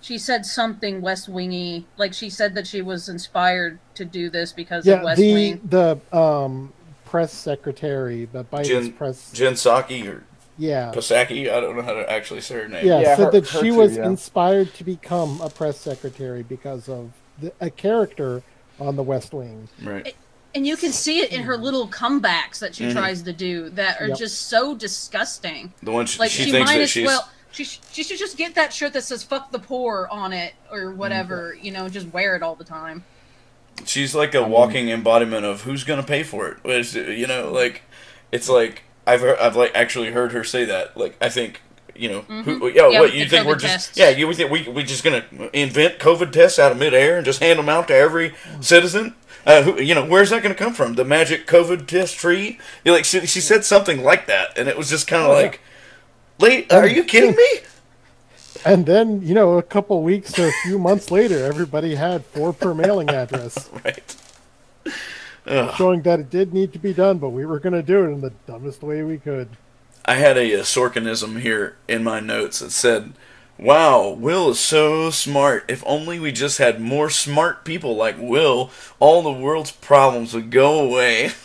she said something West Wingy. Like she said that she was inspired to do this because of yeah, West the Wing. the um press secretary, the Biden's Jen, press. Jen Psaki or yeah, Pasaki, I don't know how to actually say her name. yeah, Yeah, said her- that her she too, was yeah. inspired to become a press secretary because of the, a character on The West Wing. Right. And you can see it in her little comebacks that she Mhm. tries to do that are Yep. just so disgusting. The one she, Like she, she, thinks might that as she's well. She, sh- she should just get that shirt that says "fuck the poor" on it or whatever. You know, just wear it all the time. she's like a walking embodiment of who's gonna pay for it. Which, you know, like it's like I've heard, I've like actually heard her say that. Like I think you know, who, Mhm. yeah, Yeah, what you the think we're COVID just tests. yeah, you think we we just gonna invent COVID tests out of midair and just hand them out to every citizen? Uh, who, you know, where's that going to come from? The magic COVID test tree? You like she, she said something like that, and it was just kind of Oh, yeah. like, "Late? Are you kidding me?" [laughs] And then, you know, a couple weeks or a few months later, everybody had four per mailing address, [laughs] right. Ugh. showing that it did need to be done, but we were going to do it in the dumbest way we could. I had a, uh Sorkinism here in my notes that said, "Wow, Will is so smart. If only we just had more smart people like Will, all the world's problems would go away." [laughs]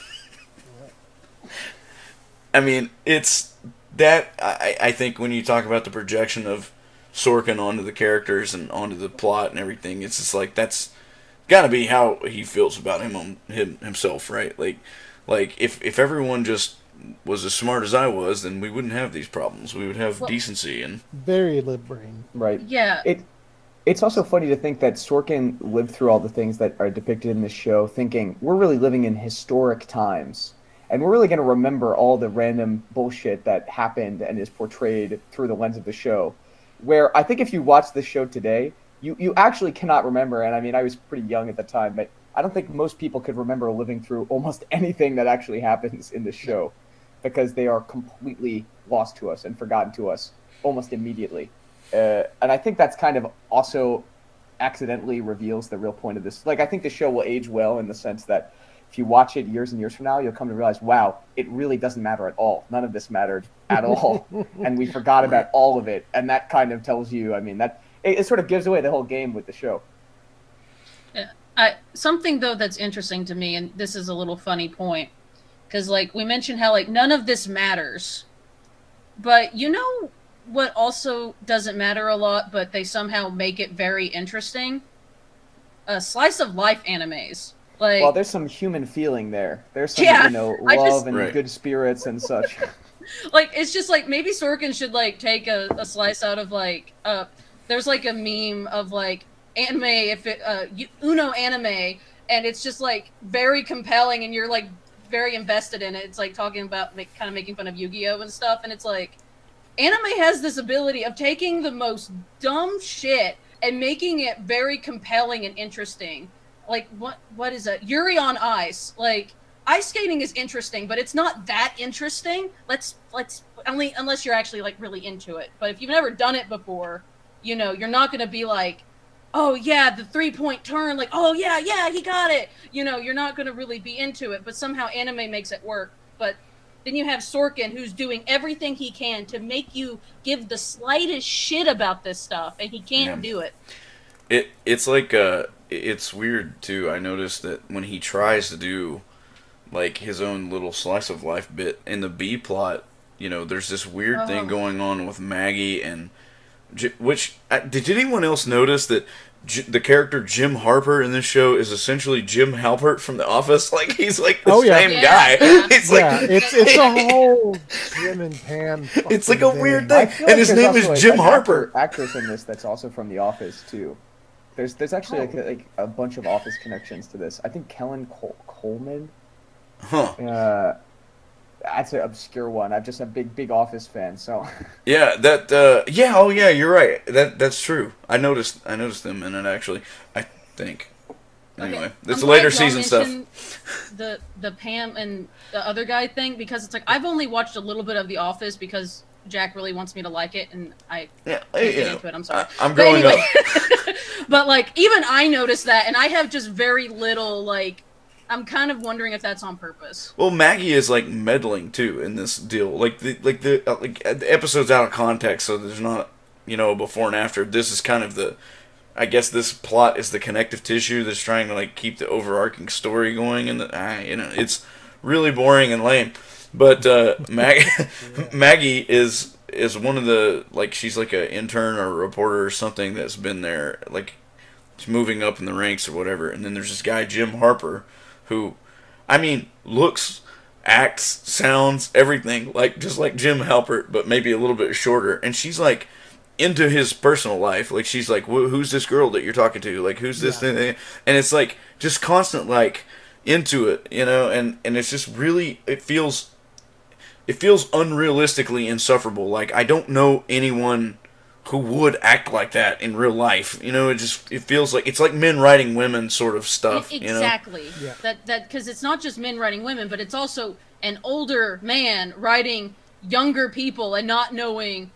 I mean, it's that I, I think when you talk about the projection of Sorkin onto the characters and onto the plot and everything, it's just like that's got to be how he feels about him, on him himself, right? Like, like if if everyone just was as smart as I was, then we wouldn't have these problems. We would have Well- decency and Very lib brain. Right. Yeah. It it's also funny to think that Sorkin lived through all the things that are depicted in this show, thinking we're really living in historic times, and we're really going to remember all the random bullshit that happened and is portrayed through the lens of the show. Where I think if you watch the show today, you you actually cannot remember. And I mean, I was pretty young at the time, but I don't think most people could remember living through almost [laughs] anything that actually happens in the show, because they are completely lost to us and forgotten to us almost immediately. uh, and I think that's kind of also accidentally reveals the real point of this. Like, I think the show will age well in the sense that if you watch it years and years from now, you'll come to realize, wow, it really doesn't matter at all. None of this mattered at all, [laughs] and we forgot about all of it. And that kind of tells you, I mean, that it, it sort of gives away the whole game with the show. I, something though that's interesting to me, and this is a little funny point, because like we mentioned how like none of this matters, but you know what also doesn't matter a lot, but they somehow make it very interesting. A slice of life animes, like well, there's some human feeling there. There's some, Yeah, you know, [laughs] love just- and Right. good spirits and such. [laughs] [laughs] like it's just like maybe Sorkin should like take a, a slice out of like uh there's like a meme of like anime if it uh U- Uno anime and it's just like very compelling and you're like very invested in it. It's like talking about like kind of making fun of Yu-Gi-Oh and stuff and it's like anime has this ability of taking the most dumb shit and making it very compelling and interesting. Like what what is it? Yuri on Ice. Like ice skating is interesting, but it's not that interesting. Let's let's only unless you're actually like really into it. But if you've never done it before, you know, you're not going to be like, "Oh yeah, the three-point turn like, oh yeah, yeah, he got it." You know, you're not going to really be into it, but somehow anime makes it work. But then you have Sorkin who's doing everything he can to make you give the slightest shit about this stuff and he can't Yeah. do it. It it's like uh it's weird too. I noticed that when he tries to do like his own little slice of life bit in the B plot, you know, there's this weird thing going on with Maggie and which uh, did anyone else notice that J- the character Jim Harper in this show is essentially Jim Halpert from The Office? [laughs] Like he's like the Oh, yeah. same Yeah, guy. [laughs] yeah. It's yeah, like it's it's a [laughs] whole Jim and Pam. It's like a fucking weird thing. I thing. feel And his name is also, Jim an Harper. actress in this that's also from The Office too. There's there's actually like, a, like a bunch of Office connections to this. I think Kelen Col- Coleman. huh. Uh, that's an obscure one. I'm just a big big Office fan, so [laughs] Yeah, that uh yeah, oh yeah, you're right. That that's true. I noticed I noticed them in it actually. I think. Anyway, Okay, it's I'm later glad season stuff. The the Pam and the other guy thing because it's like I've only watched a little bit of The Office because Jack really wants me to like it and I Yeah, can't get into it. I'm sorry. I, am But growing anyway- up. [laughs] but like even I noticed that and I have just very little like I'm kind of wondering if that's on purpose. Well, Maggie is like meddling too in this deal. Like the like the uh, like uh, the episode's out of context, so there's not you know before and after. This is kind of the, I guess this plot is the connective tissue that's trying to like keep the overarching story going, and the you know it's really boring and lame. But uh, [laughs] Mag- [laughs] Maggie is is one of the like she's like an intern or a reporter or something that's been there like moving up in the ranks or whatever. And then there's this guy Jim Harper who I mean, looks, acts, sounds, everything like just like Jim Halpert, but maybe a little bit shorter. And she's like into his personal life. Like she's like, "Who's this girl that you're talking to? Like, who's this?" thing? And it's like just constant like into it, you know. And and it's just really it feels it feels unrealistically insufferable. Like I don't know anyone who would act like that in real life. You know, it just it feels like it's like men writing women sort of stuff. E- You know? exactly. Yeah. That that because it's not just men writing women, but it's also an older man writing younger people and not knowing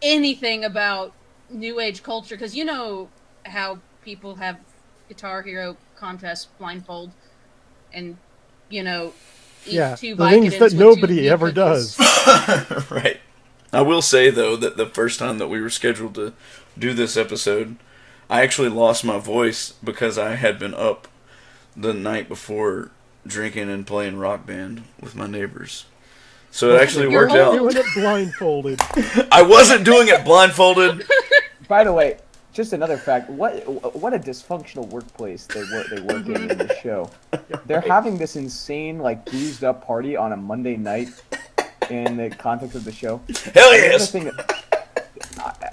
anything about new age culture. Because you know how people have Guitar Hero contests blindfold, and you know. eat Yeah, two the things that nobody two ever does. [laughs] right. I will say though that the first time that we were scheduled to do this episode, I actually lost my voice because I had been up the night before drinking and playing rock band with my neighbors. So it actually You're worked out. Doing it blindfolded. [laughs] I wasn't doing it blindfolded. [laughs] By the way, just another fact: what what a dysfunctional workplace they work they work in in the show. [laughs] They're having this insane like boozed up party on a Monday night in the context of the show. Hell And the other yes. thing, I-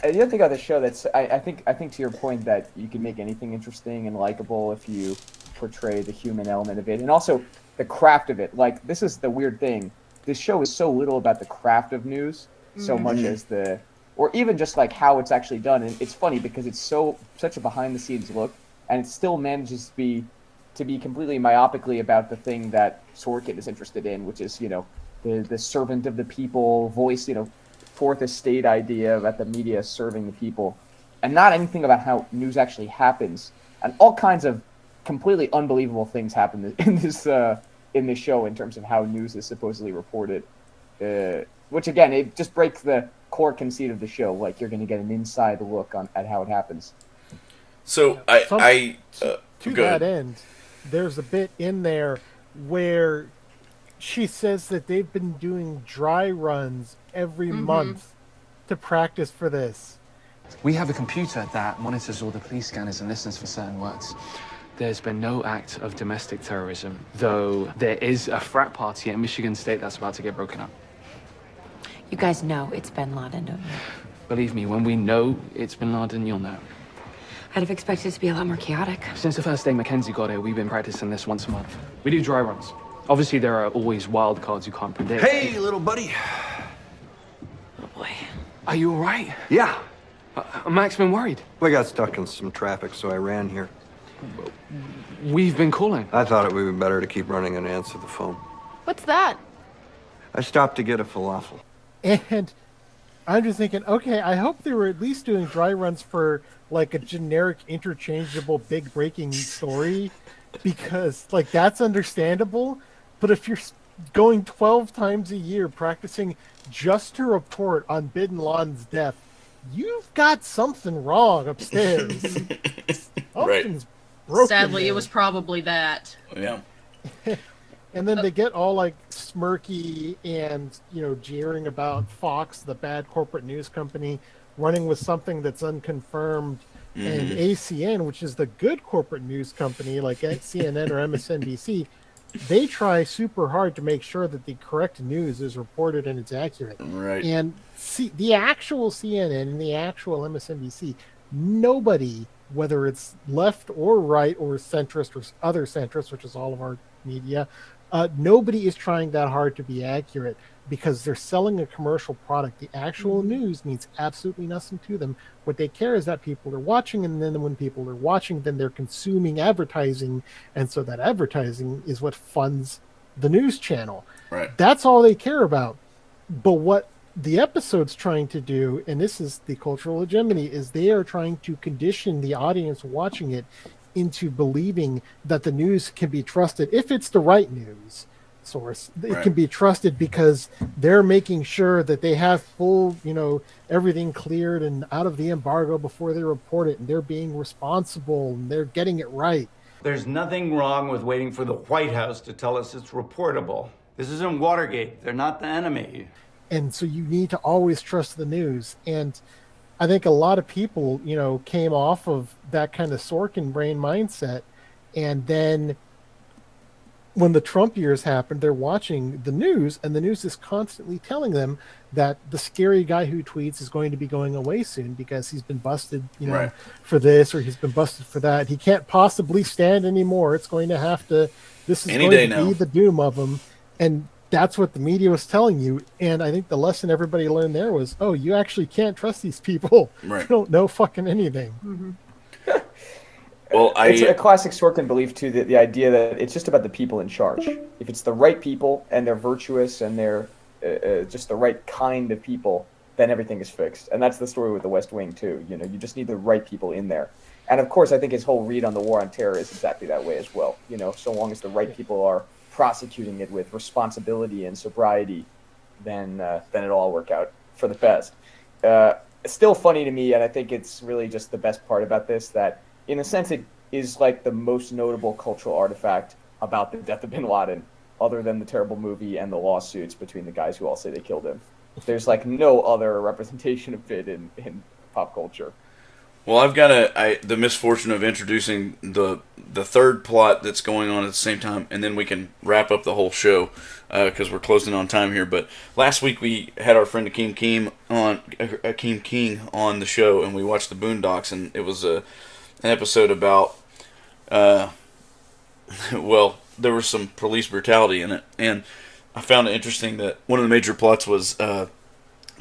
the other thing about the show that's I, I think I think to your point that you can make anything interesting and likable if you portray the human element of it, and also the craft of it. Like this is the weird thing. This show is so little about the craft of news, so mm-hmm. much as the, or even just like how it's actually done. And it's funny because it's so such a behind the scenes look, and it still manages to be to be completely myopically about the thing that Sorkin is interested in, which is you know the the servant of the people voice, you know, fourth estate idea that the media is serving the people, and not anything about how news actually happens, and all kinds of completely unbelievable things happen [laughs] in this uh, in this show in terms of how news is supposedly reported. Uh, which again, it just breaks the core conceit of the show. Like you're going to get an inside look on at how it happens. So I, Some- I uh, to go that ahead. end, there's a bit in there where she says that they've been doing dry runs every Mhm. month to practice for this. We have a computer that monitors all the police scanners and listens for certain words. There's been no act of domestic terrorism, though there is a frat party at Michigan State that's about to get broken up. You guys know it's Bin Laden, don't you? Believe me, when we know it's Bin Laden, you'll know. I'd have expected it to be a lot more chaotic. Since the first day Mackenzie got here, we've been practicing this once a month. We do dry runs. Obviously, there are always wild cards you can't predict. Hey, little buddy. Oh boy. Are you all right? Yeah. Uh, Mac's been worried. We got stuck in some traffic, so I ran here. We've been calling. I thought it would be better to keep running and answer the phone. What's that? I stopped to get a falafel. And I'm just thinking, okay, I hope they were at least doing dry runs for like a generic interchangeable big breaking story because like that's understandable. But if you're going 12 times a year practicing just to report on Bin Laden's death, you've got something wrong upstairs. [laughs] Something's broken Sadly, there. it was probably that. Yeah. [laughs] And then they get all like smirky and you know jeering about Fox, the bad corporate news company, running with something that's unconfirmed, and Mhm. ACN, which is the good corporate news company like at CNN or MSNBC, they try super hard to make sure that the correct news is reported and it's accurate. Right. And see, the actual CNN and the actual MSNBC, nobody, whether it's left or right or centrist or other centrist, which is all of our media, uh, nobody is trying that hard to be accurate because they're selling a commercial product. The actual mm-hmm. news means absolutely nothing to them. What they care is that people are watching, and then when people are watching, then they're consuming advertising, and so that advertising is what funds the news channel. Right. That's all they care about. But what the episode's trying to do, and this is the cultural hegemony, is they are trying to condition the audience watching it into believing that the news can be trusted if it's the right news source. It Right. can be trusted because they're making sure that they have full, you know, everything cleared and out of the embargo before they report it, and they're being responsible and they're getting it right. There's nothing wrong with waiting for the White House to tell us it's reportable. This isn't Watergate. They're not the enemy. and so you need to always trust the news and i think a lot of people you know came off of that kind of sorkin brain mindset and then when the trump years happened they're watching the news and the news is constantly telling them that the scary guy who tweets is going to be going away soon because he's been busted you know Right. for this or he's been busted for that. He can't possibly stand anymore. It's going to have to this is Any going day to now. be the doom of him. And that's what the media was telling you. And i think the lesson everybody learned there was oh you actually can't trust these people. Right. [laughs] they don't know fucking anything mm-hmm. Well, I it's a classic Sorkin belief too. That the idea that it's just about the people in charge. If it's the right people and they're virtuous and they're uh, uh, just the right kind of people, then everything is fixed. And that's the story with the West Wing too. You know, you just need the right people in there. And of course, I think his whole read on the war on terror is exactly that way as well. You know, so long as the right people are prosecuting it with responsibility and sobriety, then uh, then it'll all work out for the best. Uh, it's still funny to me, and I think it's really just the best part about this that, in a sense, it is like the most notable cultural artifact about the death of Bin Laden, other than the terrible movie and the lawsuits between the guys who all say they killed him. There's like no other representation of it in, in pop culture. Well, I've got a I, the misfortune of introducing the the third plot that's going on at the same time, and then we can wrap up the whole show uh, because we're closing on time here. But last week we had our friend Akeem King on Akeem King on the show, and we watched the Boondocks, and it was a an episode about uh, [laughs] well, there was some police brutality in it, and I found it interesting that one of the major plots was uh,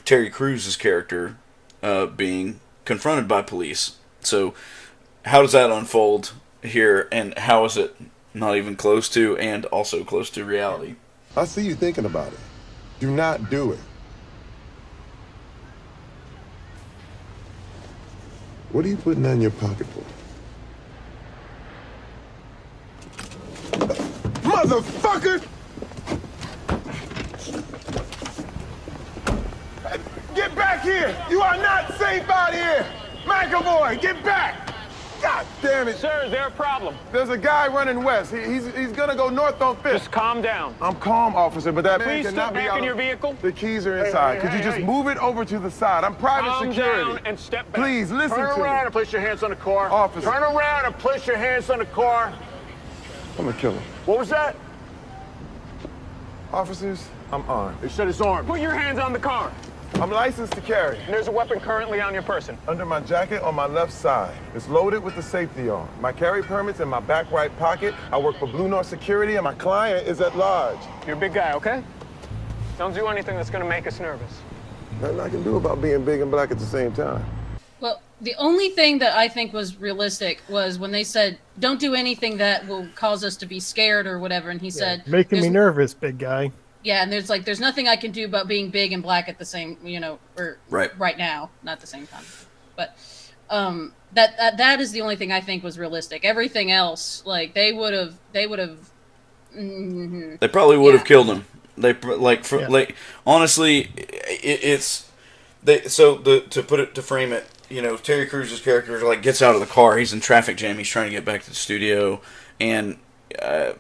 Terry Crews' character uh, being confronted by police. So, how does that unfold here, and how is it not even close to, and also close to reality? I see you thinking about it. Do not do it. What are you putting that in your pocket for? Motherfucker! Get back here! You are not safe out here! McAvoy, get back! God damn it! Sir, is there a problem? There's a guy running west. He, he's he's gonna go north on Fifth. Just calm down. I'm calm, officer, but that man Please cannot be back out in of- your vehicle. The keys are inside. hey, Could you hey, just move it over to the side? I'm private Calm security. down and step back. Please listen Turn to around and place your hands on the car. Officer. Turn around and place your hands on the car. I'm gonna kill him. What was that? Officers, I'm armed. They said it's armed. Put your hands on the car. I'm licensed to carry. And there's a weapon currently on your person. Under my jacket on my left side. It's loaded with the safety on. My carry permit's in my back right pocket. I work for Blue North Security and my client is at large. You're a big guy, okay? Don't do anything that's gonna make us nervous. Nothing I can do about being big and black at the same time. Well, the only thing that I think was realistic was when they said, "Don't do anything that will cause us to be scared or whatever," and he said, Making me nervous, big guy. Yeah, and there's like, there's nothing I can do about being big and black at the same, you know, or Right. right now, not at the same time, but um, that that that is the only thing I think was realistic. Everything else, like they would have, they would have. mhm. They probably would have killed him. They like for, Yeah. like honestly, it, it's they so the to put it to frame it. You know, Terry Crews's character like gets out of the car. He's in traffic jam. He's trying to get back to the studio, and uh,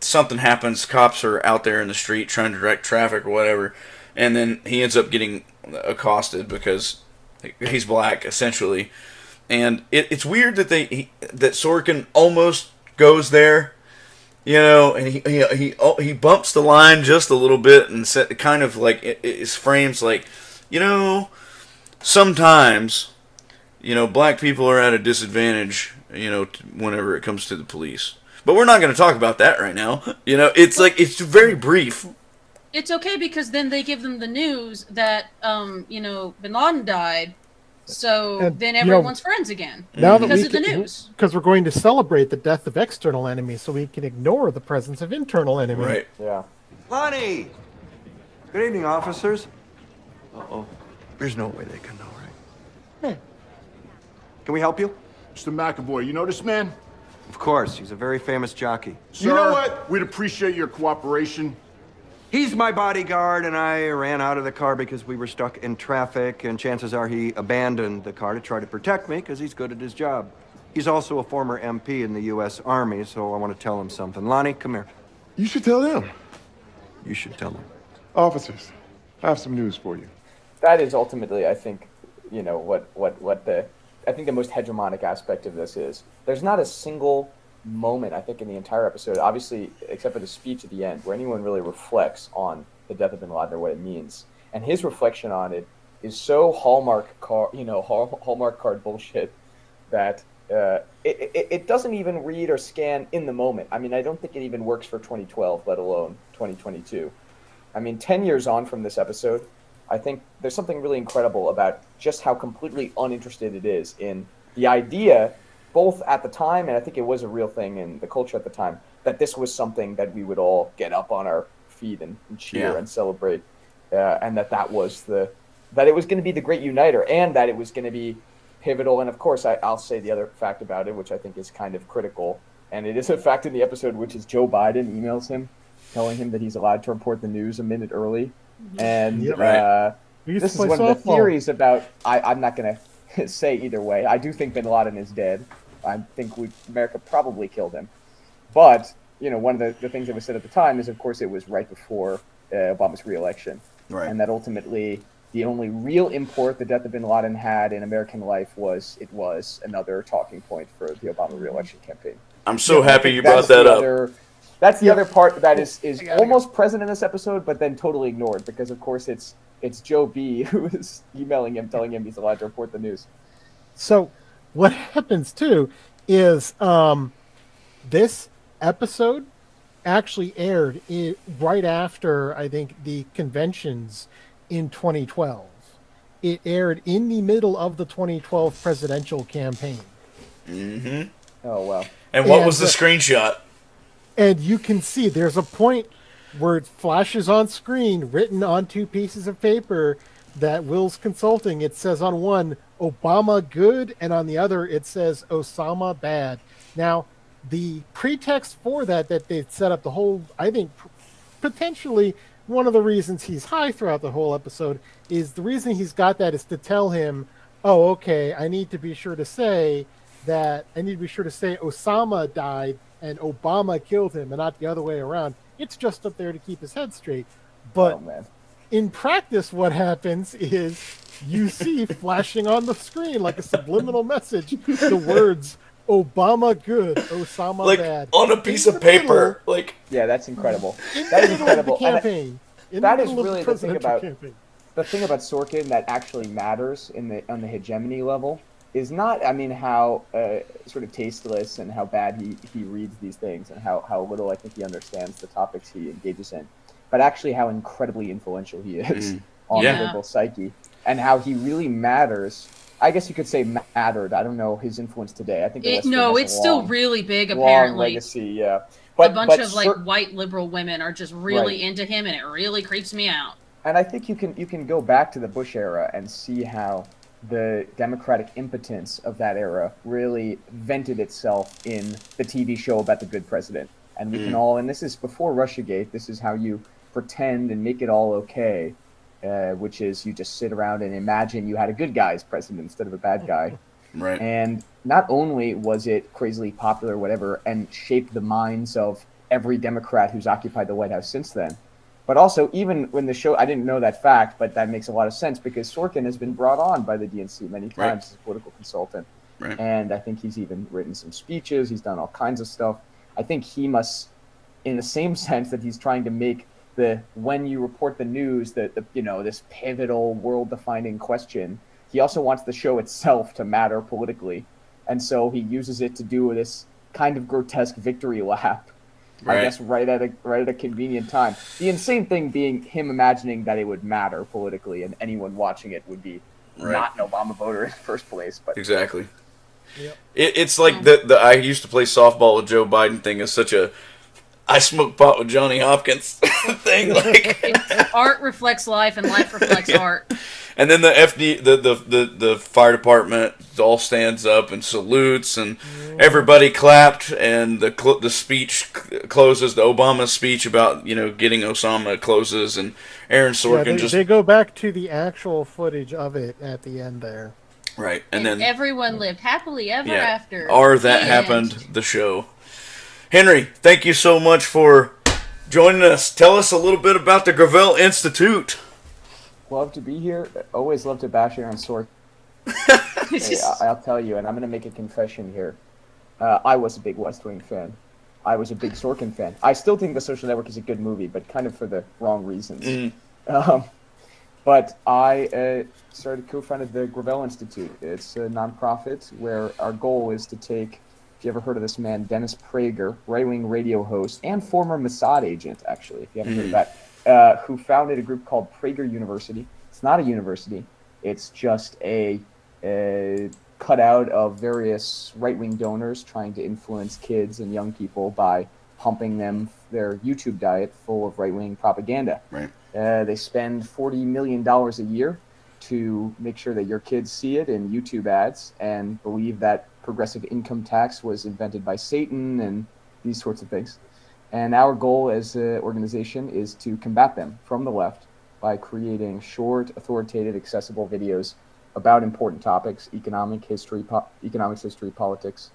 something happens. Cops are out there in the street trying to direct traffic or whatever, and then he ends up getting accosted because he's black essentially. And it, it's weird that they he, that Sorkin almost goes there you know, and he he he, oh, he bumps the line just a little bit and set, kind of like it, frames like, you know, sometimes, you know, black people are at a disadvantage, you know, whenever it comes to the police. But we're not going to talk about that right now. You know, it's like it's very brief. It's okay because then they give them the news that, um, you know, Bin Laden died, so And, then you know, everyone's friends again Now that because we of the can- news. because we're going to celebrate the death of external enemies, so we can ignore the presence of internal enemies. Right. Yeah. Lonny! Good evening, officers. Uh-oh. There's no way they can know, right? Can we help you? Mr. McAvoy, you know this man? Of course. He's a very famous jockey. You know what? We'd appreciate your cooperation. He's my bodyguard, and I ran out of the car because we were stuck in traffic, and chances are he abandoned the car to try to protect me because he's good at his job. He's also a former MP in the U.S. Army, so I want to tell him something. Lonny, come here. You should tell them. You should tell him. Officers, I have some news for you. that is ultimately, I think, you know, what what what the I think the most hegemonic aspect of this is. There's not a single moment I think in the entire episode, obviously, except for the speech at the end, where anyone really reflects on the death of Bin Laden or what it means. And his reflection on it is so hallmark car, you know, hallmark card bullshit that uh, it, it, it doesn't even read or scan in the moment. I mean, I don't think it even works for 2012, let alone 2022. I mean, 10 years on from this episode, I think there's something really incredible about just how completely uninterested it is in the idea, both at the time, and I think it was a real thing in the culture at the time, that this was something that we would all get up on our feet and, and cheer Yeah. and celebrate, uh, and that that was the that it was going to be the great uniter, and that it was going to be pivotal. And of course, I, I'll say the other fact about it, which I think is kind of critical, and it is a fact in the episode, which is Joe Biden emails him, telling him that he's allowed to report the news a minute early, and Yep. uh, this is play one of the theories about. I, I'm not going [laughs] to say either way. I do think Bin Laden is dead. I think we America probably killed him, but you know, one of the, the things that was said at the time is, of course, it was right before uh, Obama's reelection, Right. and that ultimately the only real import the death of Bin Laden had in American life was it was another talking point for the Obama reelection campaign. I'm so Yeah, happy you brought that's that up. other- that's the other part that is [laughs] is almost present in this episode, but then totally ignored because, of course, it's it's Joe B [laughs] who is emailing him, telling him he's allowed to report the news. So what [laughs] happens too is um, this episode actually aired i right after I think the conventions in 2012. It aired in the middle of the 2012 presidential campaign. Mm-hmm. Oh wow! And what And was the the- screenshot? And you can see there's a point where it flashes on screen, written on two pieces of paper, that Will's consulting, it says on one Obama good, and on the other it says Osama bad. Now, the pretext for that that they set up the whole, I think, potentially one of the reasons he's high throughout the whole episode is the reason he's got that is to tell him, oh, okay, I need to be sure to say that I need to be sure to say Osama died and Obama killed him, and not the other way around. It's just up there to keep his head straight. But Oh, man. in practice, what happens is you see [laughs] flashing on the screen like a subliminal message the words Obama good, Osama Like bad. on a piece of paper. Like Yeah, that's incredible. In That the is middle of the incredible. And I- campaign. In that the is middle of really the the thing about campaign. the thing about Sorkin that actually matters in the on the hegemony level is not, I mean, how uh, sort of tasteless and how bad he, he reads these things and how, how little I think he understands the topics he engages in, but actually how incredibly influential he is Mm. [laughs] on Yeah. the liberal psyche and how he really matters. I guess you could say mattered. I don't know his influence today. I think It, no, has a it's still really big. long Apparently, legacy. Yeah, but a bunch but of like cer- white liberal women are just really Right. into him, and it really creeps me out. And I think you can you can go back to the Bush era and see how the democratic impotence of that era really vented itself in the TV show about the good president. And we can Mm. all and this is before RussiaGate. This is how you pretend and make it all okay, uh, which is you just sit around and imagine you had a good guy as president instead of a bad guy. [laughs] Right. And not only was it crazily popular, whatever, and shaped the minds of every Democrat who's occupied the White House since then, but also even when the show, I didn't know that fact, but that makes a lot of sense because Sorkin has been brought on by the DNC many times Right. as a political consultant. Right. And I think he's even written some speeches, he's done all kinds of stuff. I think he must, in the same [laughs] sense that he's trying to make the when you report the news that the you know this pivotal world defining question he also wants the show itself to matter politically and so he uses it to do this kind of grotesque victory lap i guess right at a right at a convenient time the insane thing being him imagining that it would matter politically and anyone watching it would be Right. not an obama voter in the first place but Exactly. It, it's like the the I used to play softball with Joe Biden thing is such a I smoke pot with Johnny Hopkins [laughs] thing. Like, [laughs] art reflects life, and life reflects [laughs] art. And then the FD the, the the the fire department all stands up and salutes, and everybody clapped, and the cl- the speech c- closes. The Obama speech about you know getting Osama closes, and Aaron Yeah, Sorkin they, just they go back to the actual footage of it at the end there. right, and And, then everyone lived happily ever yeah, after. or that The happened. The show. Henry, thank you so much for joining us. Tell us a little bit about the Gravel Institute. Love to be here always love to bash aaron sorkin [laughs] Hey, I, I'll tell you, and I'm going to make a confession here. Uh, I was a big West Wing fan. I was a big Sorkin fan. I still think The Social Network is a good movie, but kind of for the wrong reasons. Mm. Um, but I uh, started co-founded the Gravel Institute. It's a nonprofit where our goal is to take. If you ever heard of this man, Dennis Prager, right-wing radio host and former Mossad agent, actually, if you haven't heard of Mm. that, uh, who founded a group called Prager University. It's not a university. It's just a, a cutout of various right-wing donors trying to influence kids and young people by pumping them their YouTube diet full of right-wing propaganda. Right. Uh, they spend forty million dollars a year to make sure that your kids see it in YouTube ads and believe that progressive income tax was invented by Satan and these sorts of things. And our goal as an organization is to combat them from the left by creating short, authoritative, accessible videos about important topics, economic history, po- economics, history, politics,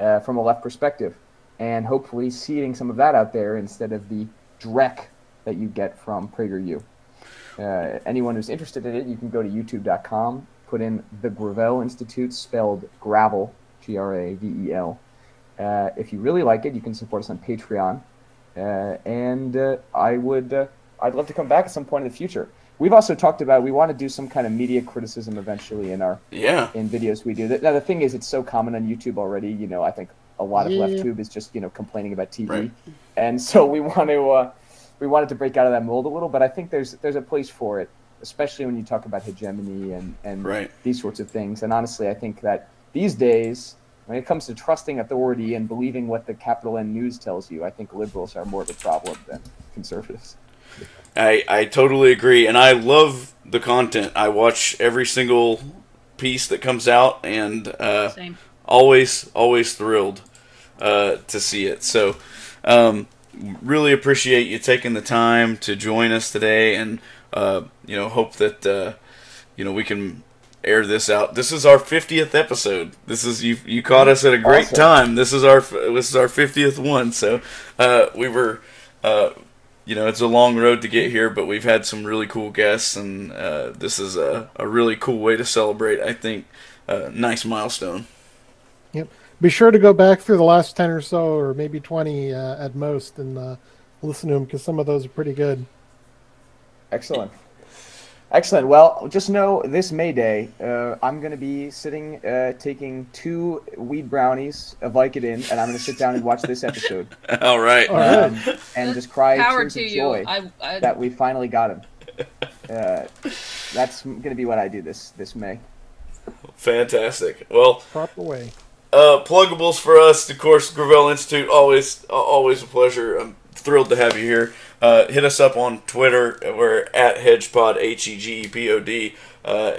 uh, from a left perspective, and hopefully seeding some of that out there instead of the dreck that you get from PragerU. Uh, anyone who's interested in it, you can go to youtube.com, put in the Gravel Institute, spelled gravel, G R A V E L. Uh, if you really like it, you can support us on Patreon. Uh, and uh, I would, uh, I'd love to come back at some point in the future. We've also talked about we want to do some kind of media criticism eventually in our Yeah. in videos we do. Now the thing is, it's so common on YouTube already. You know, I think a lot of Yeah. left tube is just you know complaining about TV, Right. and so we want to uh, we wanted to break out of that mold a little. But I think there's there's a place for it, especially when you talk about hegemony and and Right. these sorts of things. And honestly, I think that these days. When it comes to trusting authority and believing what the capital N news tells you, I think liberals are more of a problem than conservatives. I, I totally agree, and I love the content. I watch every single piece that comes out, and uh, Same. always always thrilled uh, to see it. So um, really appreciate you taking the time to join us today, and uh, you know hope that uh, you know we can air this out. This is our 50th episode. This is you you caught us at a great Awesome. time. This is our this is our 50th one. So uh, we were uh, you know it's a long road to get here, but we've had some really cool guests, and uh, this is a, a really cool way to celebrate. I think a nice milestone. Yep. Be sure to go back through the last 10 or so, or maybe 20 uh, at most, and uh, listen to them because some of those are pretty good. Excellent. Excellent. Well, just know this May Day, uh, I'm going to be sitting, uh, taking two weed brownies, a Vicodin, and I'm going to sit down and watch this episode. [laughs] All right. Um, and just cry Power tears to of you. joy I- I- that we finally got him. [laughs] Uh, that's going to be what I do this this May. Fantastic. Well, Proper way. uh, pluggables for us, of course, Gravel Institute. Always, uh, always a pleasure. I'm thrilled to have you here. Uh, hit us up on Twitter. We're at HegePod, H E G E P O D. Uh,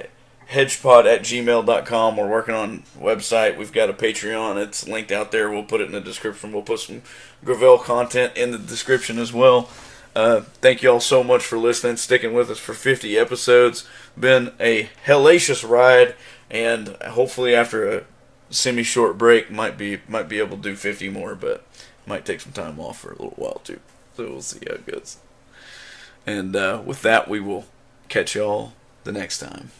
hegepod at gmail.com. We're working on website. We've got a Patreon. It's linked out there. We'll put it in the description. We'll put some Gravel content in the description as well. Uh, thank you all so much for listening, sticking with us for 50 episodes. Been a hellacious ride, and hopefully after a semi-short break, might be might be able to do 50 more, but might take some time off for a little while too. So we'll see how it goes. And uh, with that, we will catch y'all the next time.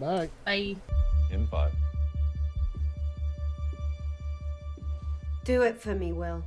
Bye. Bye. In five. Do it for me, Will.